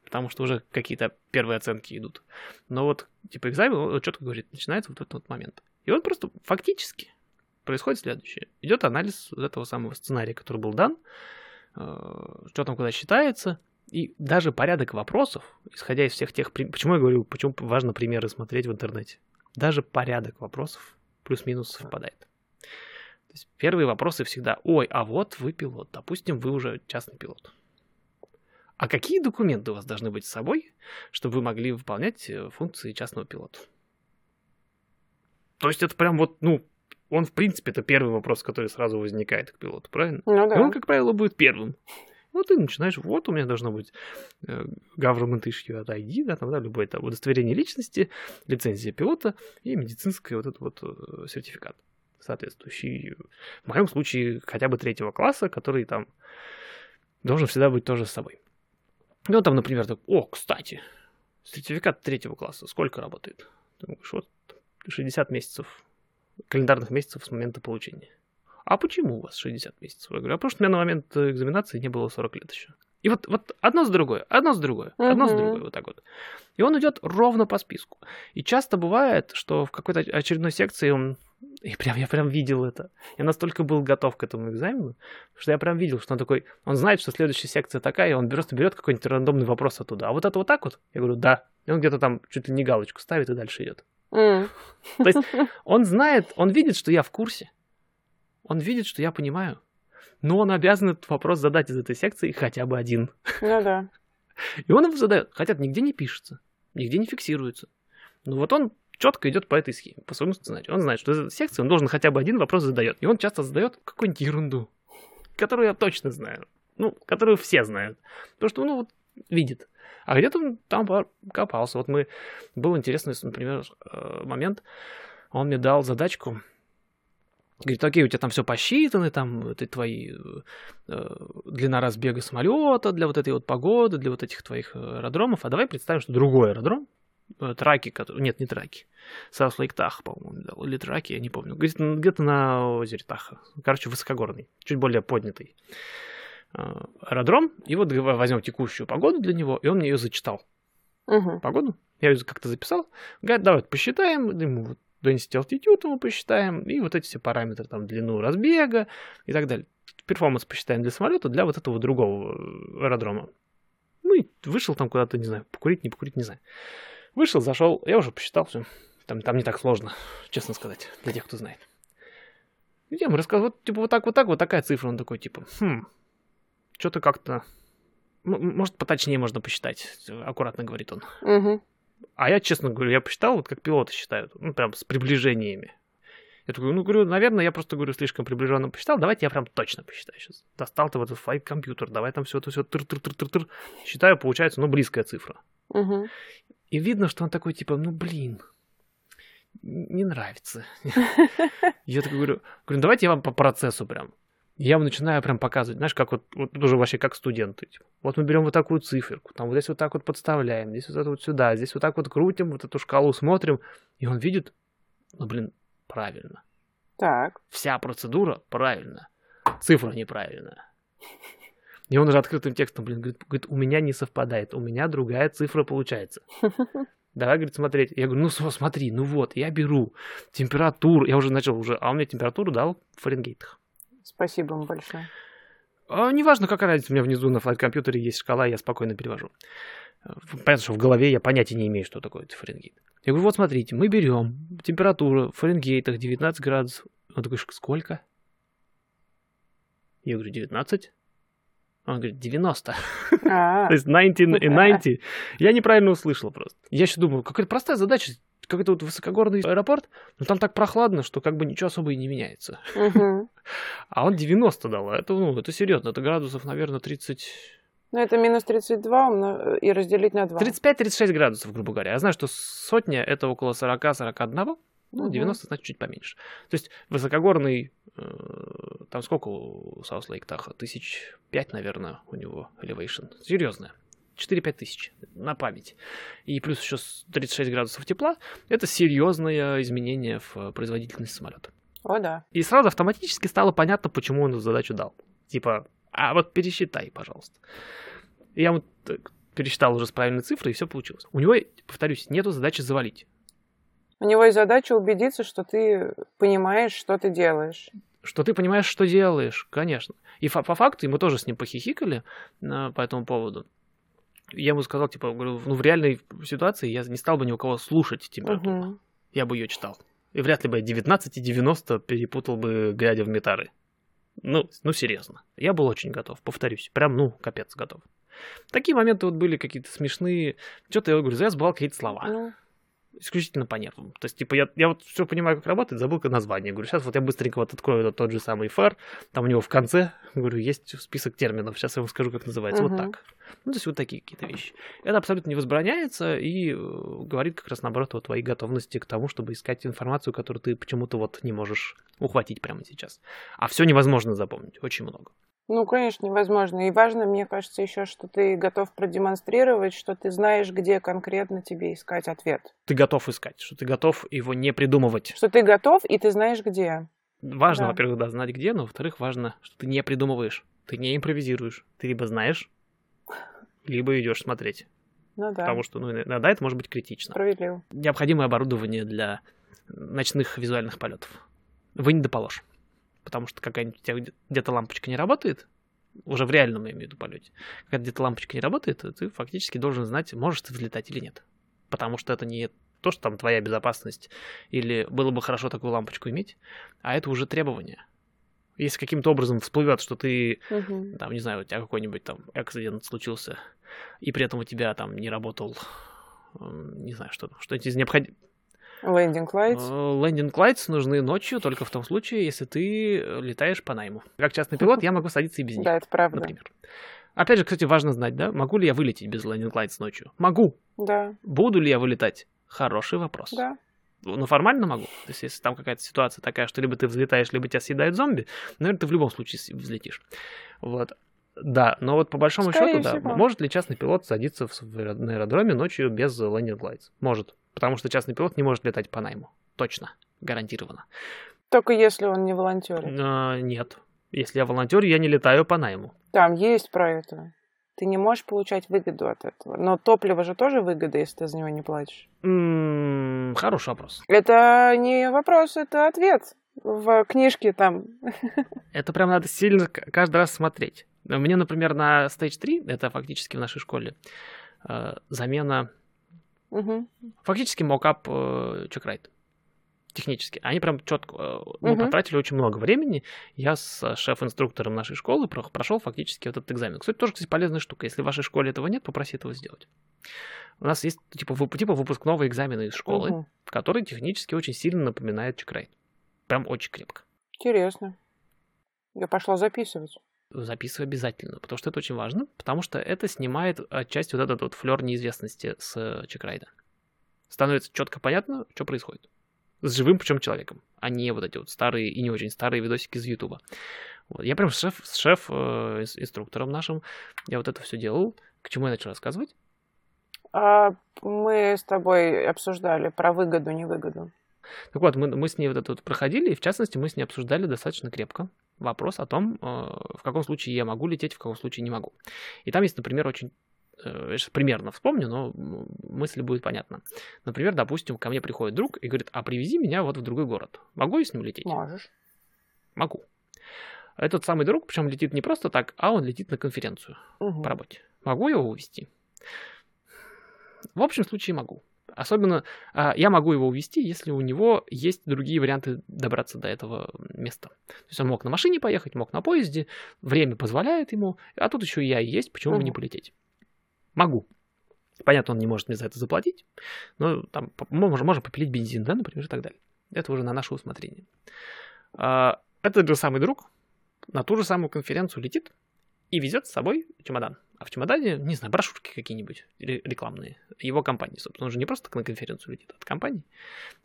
потому что уже какие-то первые оценки идут. Но вот, типа, экзамен, он четко говорит, начинается вот этот вот момент. И вот просто фактически происходит следующее. Идет анализ вот этого самого сценария, который был дан, э, что там куда считается, и даже порядок вопросов, исходя из всех тех... Почему я говорю, почему важно примеры смотреть в интернете? Даже порядок вопросов плюс-минус совпадает. То есть первые вопросы всегда, ой, а вот вы пилот, допустим, вы уже частный пилот. А какие документы у вас должны быть с собой, чтобы вы могли выполнять э, функции частного пилота? То есть это прям вот, ну, он в принципе это первый вопрос, который сразу возникает к пилоту, правильно? Ну И да. он, как правило, будет первым. Вот ты начинаешь, вот у меня должно быть government issue от ID, да, там, да, любое там удостоверение личности, лицензия пилота и медицинский вот этот вот э, сертификат соответствующий. В моем случае хотя бы третьего класса, который там должен всегда быть тоже с собой. Ну, там, например, так, о, кстати, сертификат третьего класса сколько работает? Ты говоришь, вот 60 месяцев, календарных месяцев с момента получения. А почему у вас 60 месяцев? Я говорю, а потому что у меня на момент э, экзаменации не было 40 лет еще. И вот, вот одно за другое, одно за другое, одно за Мгм. другое, вот так вот. И он идет ровно по списку. И часто бывает, что в какой-то очередной секции он... И прям я прям видел это. Я настолько был готов к этому экзамену, что я прям видел, что он такой... Он знает, что следующая секция такая, и он просто берет какой-нибудь рандомный вопрос оттуда. А вот это вот так вот? Я говорю, да. И он где-то там чуть ли не галочку ставит и дальше идет. То есть он знает, он видит, что я в курсе. Он видит, что я понимаю. Но он обязан этот вопрос задать из этой секции хотя бы один. Ну да. И он его задает. Хотя нигде не пишется, нигде не фиксируется. Но вот он четко идет по этой схеме, по своему сценарию. Он знает, что из этой секции он должен хотя бы один вопрос задает. И он часто задает какую-нибудь ерунду, которую я точно знаю. Ну, которую все знают. Потому что, ну, вот, видит. А где-то он там копался. Вот мы... Был интересный, например, э, момент. Он мне дал задачку. Говорит, окей, у тебя там все посчитано, там это твои э, длина разбега самолета для вот этой вот погоды, для вот этих твоих э, аэродромов. А давай представим, что другой аэродром, э, траки, который... нет, не траки, South Lake Tahoe, по-моему, дал, или траки, я не помню, где-то, где-то на озере Таха, короче, высокогорный, чуть более поднятый э, аэродром. И вот возьмем текущую погоду для него, и он мне ее зачитал Мгм. погоду. Я ее как-то записал. Говорит, давай посчитаем. Ему вот density altitude мы посчитаем. И вот эти все параметры, там, длину разбега и так далее. Перформанс посчитаем для самолета, для вот этого другого э, аэродрома. Ну и вышел там куда-то, не знаю, покурить, не покурить, не знаю. Вышел, зашел, я уже посчитал все. Там, там не так сложно, честно сказать, для тех, кто знает. Я ему рассказал, вот, типа, вот так, вот так, вот такая цифра. Он такой, типа, хм, что-то как-то... м- Может, поточнее можно посчитать, аккуратно говорит он. Мгм. А я, честно говорю, я посчитал, вот как пилоты считают, ну, прям с приближениями. Я такой, ну, говорю, наверное, я просто, говорю, слишком приближенно посчитал, давайте я прям точно посчитаю сейчас. Достал ты в этот флайт компьютер, давай там все это все тыр-тыр-тыр-тыр-тыр. Считаю, получается, ну, близкая цифра. Мгм. И видно, что он такой, типа, ну, блин, не нравится. Я такой говорю, говорю, давайте я вам по процессу прям. Я начинаю прям показывать, знаешь, как вот, вот уже вообще как студенты. типа. Вот мы берем вот такую циферку, там вот здесь вот так вот подставляем, здесь вот это вот сюда, здесь вот так вот крутим, вот эту шкалу смотрим, и он видит, ну, блин, правильно. Так. Вся процедура правильно, цифра неправильная. И он уже открытым текстом, блин, говорит, говорит, у меня не совпадает, у меня другая цифра получается. Давай, говорит, смотреть. Я говорю, ну смотри, ну вот, я беру температуру, я уже начал уже, а он мне температуру дал в Фаренгейтах. Спасибо вам большое. А, неважно, какая разница, у меня внизу на флайт-компьютере есть шкала, я спокойно перевожу. Э, Понятно, что в голове я понятия не имею, что такое Фаренгейт. Я говорю, вот смотрите, мы берем температуру в Фаренгейтах 19 градусов. Он такой, «Ш- сколько? Я говорю, 19. Он говорит, 90. А, То есть 90 и 90. Я неправильно услышал просто. Я еще думаю, какая-то простая задача, как это вот высокогорный аэропорт, но там так прохладно, что как бы ничего особо и не меняется. А он 90 дал, а это, ну, это серьезно, это градусов, наверное, 30... Ну, это минус 32 умно- и разделить на 2. 35-36 градусов, грубо говоря. Я знаю, что сотня это около 40-41, ну, Мгм. 90 значит чуть поменьше. То есть высокогорный, э, там сколько у Саус Лейк Таха? Тысяч пять, наверное, у него elevation. Серьезно. 4-5 тысяч на память. И плюс еще с 36 градусов тепла. Это серьезное изменение в производительности самолета. О, да. И сразу автоматически стало понятно, почему он эту задачу дал. Типа, а вот пересчитай, пожалуйста. И я вот пересчитал уже с правильной цифрой, и все получилось. У него, повторюсь, нету задачи завалить. У него есть задача убедиться, что ты понимаешь, что ты делаешь. Что ты понимаешь, что делаешь, конечно. И по факту, и мы тоже с ним похихикали э, по этому поводу. Я ему сказал, типа, говорю, ну в реальной ситуации я не стал бы ни у кого слушать температуру. Мгм. Я бы ее читал. И вряд ли бы я 19 и 90 перепутал бы, глядя в метары. Ну, ну, серьезно. Я был очень готов, повторюсь. Прям, ну, капец готов. Такие моменты вот были какие-то смешные. Что-то я говорю, я забывал какие-то слова. Исключительно по нервам. То есть, типа, я, я вот все понимаю, как работает, забыл как название. Говорю, сейчас вот я быстренько вот открою этот тот же самый фар. Там у него в конце, говорю, есть список терминов. Сейчас я вам скажу, как называется. Вот Мгм. так. Ну, то есть, вот такие какие-то вещи. Это абсолютно не возбраняется и э, говорит как раз наоборот о твоей готовности к тому, чтобы искать информацию, которую ты почему-то вот не можешь ухватить прямо сейчас. А все невозможно запомнить. Очень много. Ну, конечно, невозможно. И важно, мне кажется, еще, что ты готов продемонстрировать, что ты знаешь, где конкретно тебе искать ответ. Ты готов искать, что ты готов его не придумывать. Что ты готов, и ты знаешь, где. Важно, Да. во-первых, да, знать где, но во-вторых, важно, что ты не придумываешь, ты не импровизируешь. Ты либо знаешь, либо идешь смотреть. Ну да, Потому что, ну, иногда это может быть критично. справедливо. Необходимое оборудование для ночных визуальных полетов. Вы не доположь. Потому что какая-нибудь у тебя где- где-то лампочка не работает, уже в реальном, я имею в виду, полете. Когда где-то лампочка не работает, ты фактически должен знать, можешь ты взлетать или нет. Потому что это не то, что там твоя безопасность, или было бы хорошо такую лампочку иметь, а это уже требование. Если каким-то образом всплывет, что ты Мгм. там, не знаю, у тебя какой-нибудь там акцидент случился, и при этом у тебя там не работал, не знаю, что там, что-нибудь из необходимого. Landing lights. Landing lights нужны ночью только в том случае, если ты э, летаешь по найму. Как частный пилот я могу садиться и без них, Да, это правда. например. Опять же, кстати, важно знать, да, могу ли я вылететь без landing lights ночью? Могу. Да, Буду ли я вылетать? Хороший вопрос. да. Ну, формально могу. То есть, если там какая-то ситуация такая, что либо ты взлетаешь, либо тебя съедают зомби, наверное, ты в любом случае взлетишь. Вот. Да, но вот по большому Скорее счету, да, всего. может ли частный пилот садиться в, на аэродроме ночью без landing lights? Может. Потому что частный пилот не может летать по найму. Точно. Гарантированно. Только если он не волонтерит. А, нет. Если я волонтер, я не летаю по найму. Там есть про это. Ты не можешь получать выгоду от этого. Но топливо же тоже выгода, если ты за него не платишь. М, хороший вопрос. Это не вопрос, это ответ. В книжке там. Это прям надо сильно каждый раз смотреть. Мне, например, на Stage 3, это фактически в нашей школе, э, замена Мгм. Фактически мокап э, чекрайт. Технически. Они прям четко э, мы Мгм. потратили очень много времени. Я с э, шеф-инструктором нашей школы про- прошел фактически вот этот экзамен. Кстати, тоже, кстати, полезная штука. Если в вашей школе этого нет, попроси этого сделать. У нас есть типа, вып- типа выпускного экзамена из школы, Мгм. который технически очень сильно напоминает чекрайт. Прям очень крепко. Интересно. Я пошла записывать. Записывай обязательно, потому что это очень важно, потому что это снимает отчасти вот этот вот флер неизвестности с э, чекрайда. Становится четко понятно, что происходит. С живым причем человеком, а не вот эти вот старые и не очень старые видосики из Ютуба. Вот. Я прям с шеф, с шеф э, инструктором нашим, я вот это все делал. К чему я начал рассказывать? А мы с тобой обсуждали про выгоду, невыгоду. Так вот, мы, мы с ней вот это вот проходили, и в частности мы с ней обсуждали достаточно крепко вопрос о том, э, в каком случае я могу лететь, в каком случае не могу. И там есть, например, очень... э, Я сейчас примерно вспомню, но мысль будет понятна. Например, допустим, ко мне приходит друг и говорит, а привези меня вот в другой город. Могу я с ним лететь? Можешь. Могу. Этот самый друг, причем летит не просто так, а он летит на конференцию Мгм. по работе. Могу я его увезти? В общем случае могу. Особенно а, я могу его увезти, если у него есть другие варианты добраться до этого места. То есть он мог на машине поехать, мог на поезде, время позволяет ему, а тут еще и я есть, почему бы не полететь? Могу. Понятно, он не может мне за это заплатить, но там мы можем, можем попилить бензин, да, например, и так далее. Это уже на наше усмотрение. А, этот же самый друг на ту же самую конференцию летит и везет с собой чемодан. А в чемодане, не знаю, брошюрки какие-нибудь рекламные. Его компании, собственно. Он же не просто на конференцию летит, а от компании.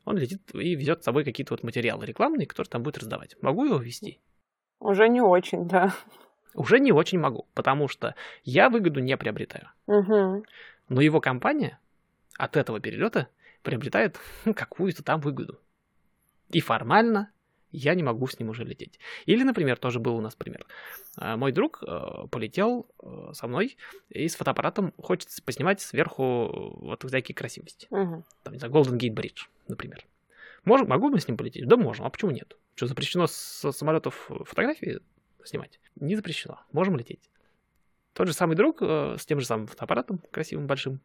Он летит и везет с собой какие-то вот материалы рекламные, которые там будет раздавать. Могу его вести? Уже не очень, да. Уже не очень могу, потому что я выгоду не приобретаю. Угу. Но его компания от этого перелета приобретает какую-то там выгоду. И формально я не могу с ним уже лететь. Или, например, тоже был у нас пример. А, мой друг э, полетел э, со мной и с фотоаппаратом хочет поснимать сверху вот всякие красивости. Угу. Там, не знаю, Golden Gate Bridge, например. Можем, могу мы с ним полететь? Да можем, а почему нет? Что, запрещено с самолетов фотографии снимать? Не запрещено, можем лететь. Тот же самый друг э, с тем же самым фотоаппаратом, красивым, большим,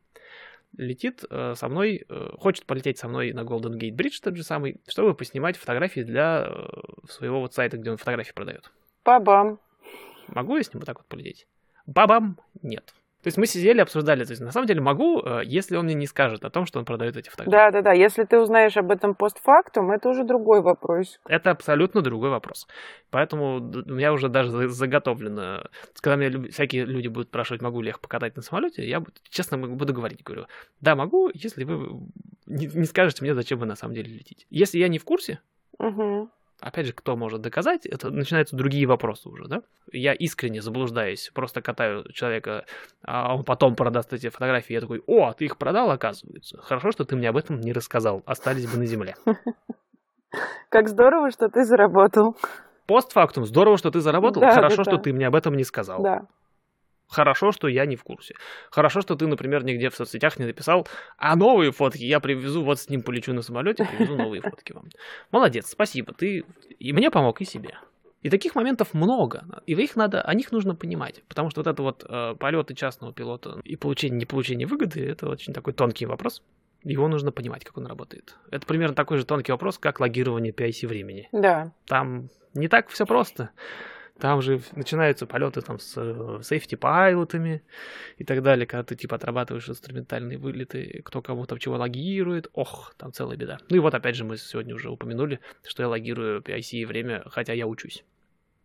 летит э, со мной, э, хочет полететь со мной на Golden Gate Bridge, тот же самый, чтобы поснимать фотографии для э, своего вот сайта, где он фотографии продает. Бабам. Могу я с ним вот так вот полететь? Бабам нет. То есть мы сидели, обсуждали. То есть на самом деле могу, э, если он мне не скажет о том, что он продает эти фотографии. Да, да, да. Если ты узнаешь об этом постфактум, это уже другой вопрос. Это абсолютно другой вопрос. Поэтому у меня уже даже заготовлено. Когда меня всякие люди будут спрашивать, могу ли я их покатать на самолете, я честно буду говорить, говорю, да, могу, если вы не скажете мне, зачем вы на самом деле летите. Если я не в курсе, угу опять же, кто может доказать, это начинаются другие вопросы уже, да? Я искренне заблуждаюсь, просто катаю человека, а он потом продаст эти фотографии, я такой, о, ты их продал, оказывается. Хорошо, что ты мне об этом не рассказал, остались бы на земле. Как здорово, что ты заработал. Постфактум, здорово, что ты заработал, да, хорошо, да, что ты мне об этом не сказал. Да. Хорошо, что я не в курсе. Хорошо, что ты, например, нигде в соцсетях не написал, а новые фотки я привезу, вот с ним полечу на самолете, привезу новые фотки вам. Молодец, спасибо. Ты и мне помог, и себе. И таких моментов много, и их надо, о них нужно понимать, потому что вот это вот э, полеты частного пилота и получение, не получение выгоды, это очень такой тонкий вопрос. Его нужно понимать, как он работает. Это примерно такой же тонкий вопрос, как логирование PIC времени. Да. Там не так все просто. Там же начинаются полеты там с safety пайлотами и так далее, когда ты типа отрабатываешь инструментальные вылеты, кто кому там чего логирует, ох, там целая беда. Ну и вот опять же мы сегодня уже упомянули, что я логирую PIC время, хотя я учусь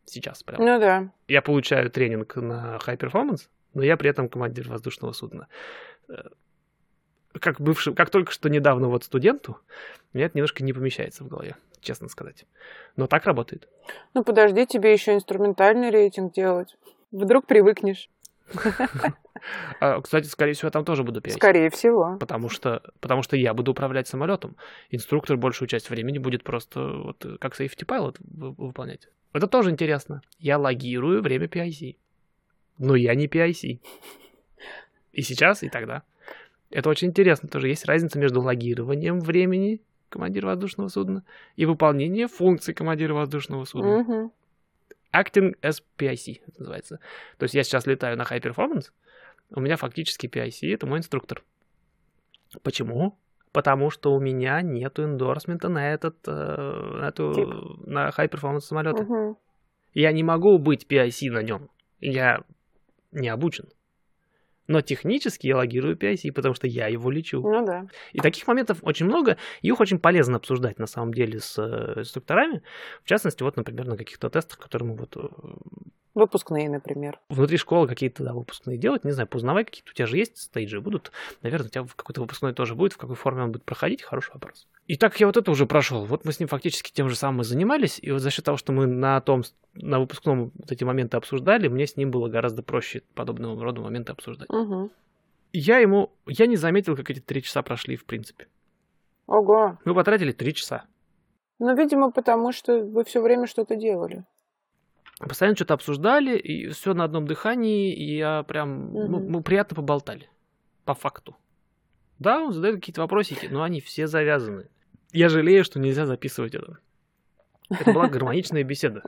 сейчас прям. Ну да. Я получаю тренинг на high performance, но я при этом командир воздушного судна. Как бывший, как только что недавно вот студенту, мне это немножко не помещается в голове честно сказать. Но так работает. Ну подожди, тебе еще инструментальный рейтинг делать. Вдруг привыкнешь. А, кстати, скорее всего, я там тоже буду петь. Скорее всего. Потому что, потому что я буду управлять самолетом. Инструктор большую часть времени будет просто вот как safety pilot выполнять. Это тоже интересно. Я логирую время PIC. Но я не PIC. И сейчас, и тогда. Это очень интересно. Тоже есть разница между логированием времени командира воздушного судна и выполнение функций командира воздушного судна. Угу. Acting as PIC называется. То есть я сейчас летаю на High Performance, у меня фактически PIC это мой инструктор. Почему? Потому что у меня нет эндорсмента на этот, э, на, эту, Тип. на High Performance самолета. Угу. Я не могу быть PIC на нем. Я не обучен но технически я логирую PIC, потому что я его лечу. Ну да. И таких моментов очень много, и их очень полезно обсуждать на самом деле с э, инструкторами. В частности, вот, например, на каких-то тестах, которые мы вот э, Выпускные, например. Внутри школы какие-то да, выпускные делать, не знаю, познавай какие-то. У тебя же есть стейджи, будут. Наверное, у тебя какой-то выпускной тоже будет. В какой форме он будет проходить, хороший вопрос. И так я вот это уже прошел. Вот мы с ним фактически тем же самым и занимались. И вот за счет того, что мы на том, на выпускном вот эти моменты обсуждали, мне с ним было гораздо проще подобного рода моменты обсуждать. Угу. Я ему, я не заметил, как эти три часа прошли, в принципе. Ого. Мы потратили три часа. Ну, видимо, потому что вы все время что-то делали постоянно что-то обсуждали, и все на одном дыхании, и я прям, угу. ну, мы приятно поболтали, по факту. Да, он задает какие-то вопросики, но они все завязаны. Я жалею, что нельзя записывать это. Это была гармоничная беседа.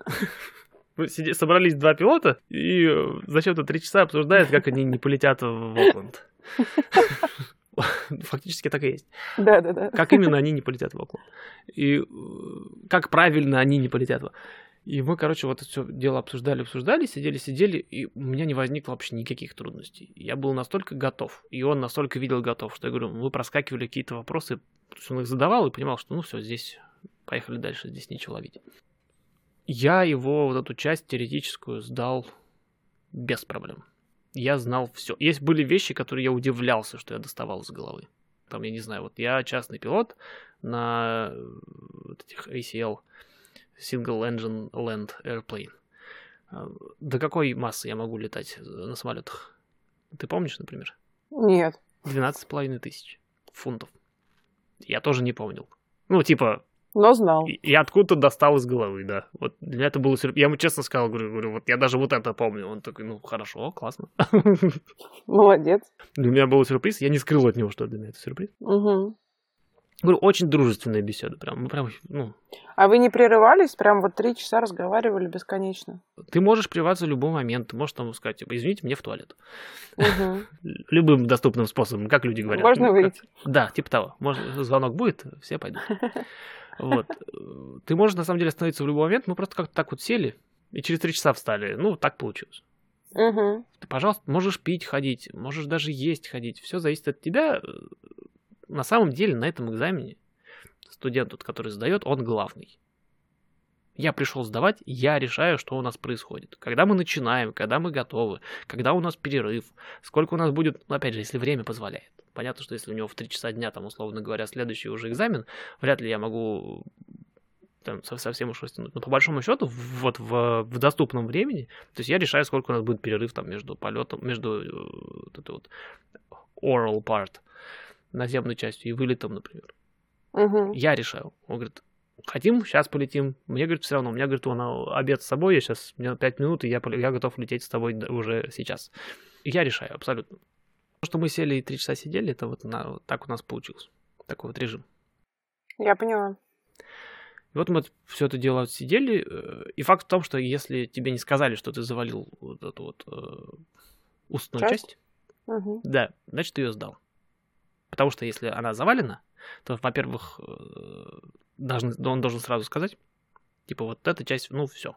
Мы собрались два пилота, и зачем-то три часа обсуждают, как они не полетят в Окленд. Фактически так и есть. Да, да, да. Как именно они не полетят в Окланд. И э, как правильно они не полетят в и мы, короче, вот это все дело обсуждали, обсуждали, сидели, сидели, и у меня не возникло вообще никаких трудностей. Я был настолько готов, и он настолько видел готов, что я говорю, мы проскакивали какие-то вопросы, он их задавал и понимал, что ну все, здесь поехали дальше, здесь нечего ловить. Я его вот эту часть теоретическую сдал без проблем. Я знал все. Есть были вещи, которые я удивлялся, что я доставал из головы. Там, я не знаю, вот я частный пилот на э, этих ACL Single Engine Land Airplane. А, до какой массы я могу летать на самолетах? Ты помнишь, например? Нет. 12,5 тысяч фунтов. Я тоже не помнил. Ну, типа... Но знал. Я откуда-то достал из головы, да. Вот для меня это было сюрприз. Я ему честно сказал, говорю, говорю, вот я даже вот это помню. Он такой, ну, хорошо, классно. Молодец. Для меня был сюрприз. Я не скрыл от него, что для меня это сюрприз. Угу. Говорю, очень дружественная беседа. Прям, мы прям, ну. А вы не прерывались? Прям вот три часа разговаривали бесконечно? Ты можешь прерваться в любой момент. Ты можешь там сказать, типа, извините, мне в туалет. Угу. Любым доступным способом, как люди говорят. Можно выйти? Да, типа того. Может, звонок будет, все пойдут. Вот. Ты можешь, на самом деле, остановиться в любой момент. Мы просто как-то так вот сели и через три часа встали. Ну, так получилось. Угу. Ты, пожалуйста, можешь пить, ходить, можешь даже есть, ходить. Все зависит от тебя на самом деле на этом экзамене студент, тот, который сдает, он главный. Я пришел сдавать, я решаю, что у нас происходит. Когда мы начинаем, когда мы готовы, когда у нас перерыв, сколько у нас будет, ну, опять же, если время позволяет. Понятно, что если у него в 3 часа дня, там, условно говоря, следующий уже экзамен, вряд ли я могу там, совсем уж растянуть. Но по большому счету, вот в, в доступном времени, то есть я решаю, сколько у нас будет перерыв там между полетом, между э, вот это вот oral part наземной частью и вылетом, например. Угу. Я решаю. Он говорит, хотим, сейчас полетим. Мне, говорит, все равно. У меня, говорит, он обед с собой, я сейчас, меня 5 минут, и я, я готов лететь с тобой уже сейчас. Я решаю, абсолютно. То, что мы сели и три часа сидели, это вот, на, вот так у нас получилось. Такой вот режим. Я поняла. И вот мы все это дело сидели, э, и факт в том, что если тебе не сказали, что ты завалил вот эту вот э, устную часть, часть угу. да, значит, ты ее сдал. Потому что если она завалена, то, во-первых, э, должен, он должен сразу сказать, типа, вот эта часть, ну, все.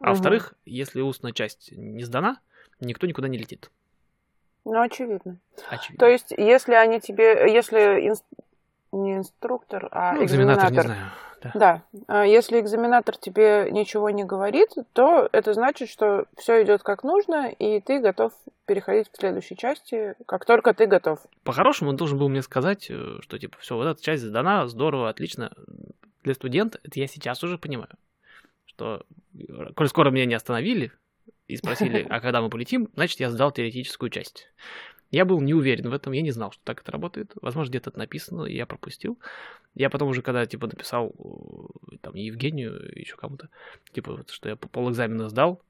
А угу. во-вторых, если устная часть не сдана, никто никуда не летит. Ну, очевидно. очевидно. То есть, если они тебе, если инс... не инструктор, а ну, экзаменатор, экзаменатор не знаю. Да. да. А если экзаменатор тебе ничего не говорит, то это значит, что все идет как нужно, и ты готов переходить к следующей части, как только ты готов. По-хорошему, он должен был мне сказать, э, что типа, все, вот эта часть сдана, здорово, отлично. Для студента, это я сейчас уже понимаю, что коль скоро меня не остановили и спросили, а когда мы полетим, значит, я сдал теоретическую часть. Я был не уверен в этом, я не знал, что так это работает. Возможно, где-то это написано, и я пропустил. Я потом уже, когда, типа, написал э, там Евгению, еще кому-то, типа, что я пол экзамена сдал,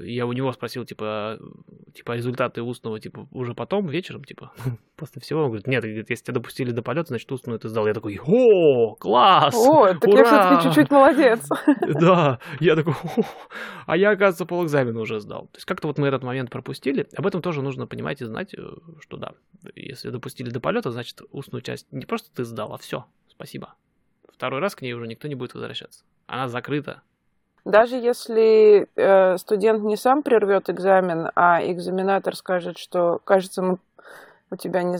я у него спросил, типа, типа результаты устного, типа, уже потом, вечером, типа, после всего. Он говорит, нет, говорит, если тебя допустили до полета, значит, устную ты сдал. Я такой, о, класс! О, так ура! я все-таки чуть-чуть молодец. Да, я такой, а я, оказывается, полэкзамена уже сдал. То есть как-то вот мы этот момент пропустили. Об этом тоже нужно понимать и знать, э, что да, если допустили до полета, значит, устную часть не просто ты сдал, а все, спасибо. Второй раз к ней уже никто не будет возвращаться. Она закрыта, даже если э, студент не сам прервет экзамен, а экзаменатор скажет, что, кажется, мы, у тебя не,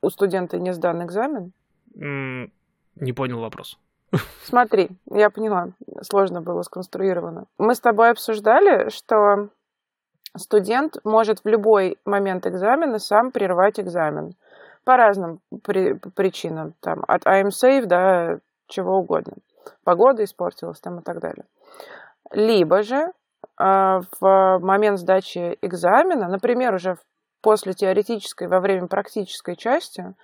у студента не сдан экзамен. Mm, не понял вопрос. Смотри, я поняла, сложно было сконструировано. Мы с тобой обсуждали, что студент может в любой момент экзамена сам прервать экзамен по разным при, причинам, там, от I'm safe до чего угодно. Погода испортилась там и так далее. Либо же а, в момент сдачи экзамена, например, уже после теоретической, во время практической части,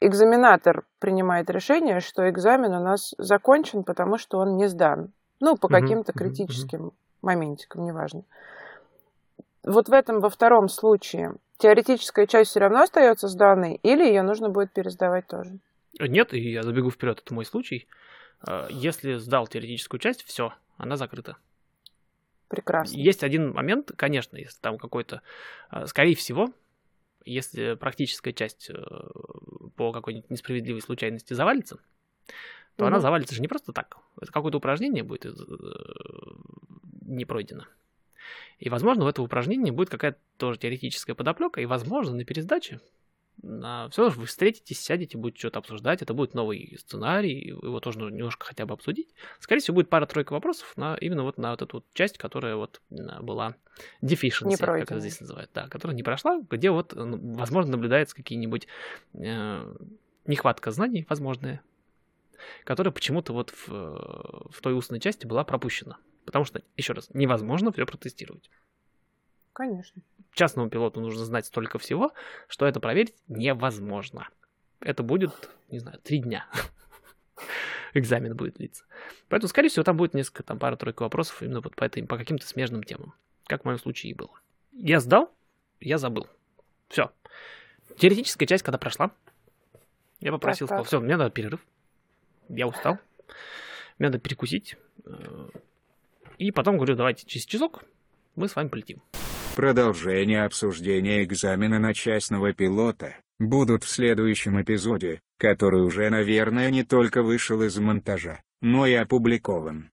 экзаменатор принимает решение, что экзамен у нас закончен, потому что он не сдан. Ну, по каким-то критическим моментикам, неважно. Вот в этом, во втором случае, теоретическая часть все равно остается сданной, или ее нужно будет пересдавать тоже? Нет, и я забегу вперед, это мой случай. А, если сдал теоретическую часть, все, она закрыта. Прекрасно. Есть один момент, конечно, если там какой-то, а, скорее всего, Если практическая часть э, по какой-нибудь несправедливой случайности завалится, то угу. она завалится же не просто так. Это какое-то упражнение будет э, не пройдено. И, возможно, в этом упражнении будет какая-то тоже теоретическая подоплека, и, возможно, на пересдаче все равно вы встретитесь, сядете, будете что-то обсуждать, это будет новый сценарий, его тоже нужно немножко хотя бы обсудить. Скорее всего, будет пара-тройка вопросов на, именно вот на вот эту вот часть, которая вот была deficiency, как это здесь называют, да, которая не прошла, где вот, возможно, наблюдается какие-нибудь э, нехватка знаний, возможные, которая почему-то вот в, в той устной части была пропущена. Потому что, еще раз, невозможно все протестировать. Конечно. Частному пилоту нужно знать столько всего, что это проверить невозможно. Это будет, не знаю, три дня. Экзамен будет длиться. Поэтому, скорее всего, там будет несколько, там, пара-тройка вопросов именно вот по, этой, по каким-то смежным темам. Как в моем случае и было. Я сдал, я забыл. Все. Теоретическая часть, когда прошла, я попросил, сказал, все, мне надо перерыв. Я устал. Мне надо перекусить. Э, и потом говорю, давайте через часок мы с вами полетим. Продолжение обсуждения экзамена на частного пилота будут в следующем эпизоде, который уже, наверное, не только вышел из монтажа, но и опубликован.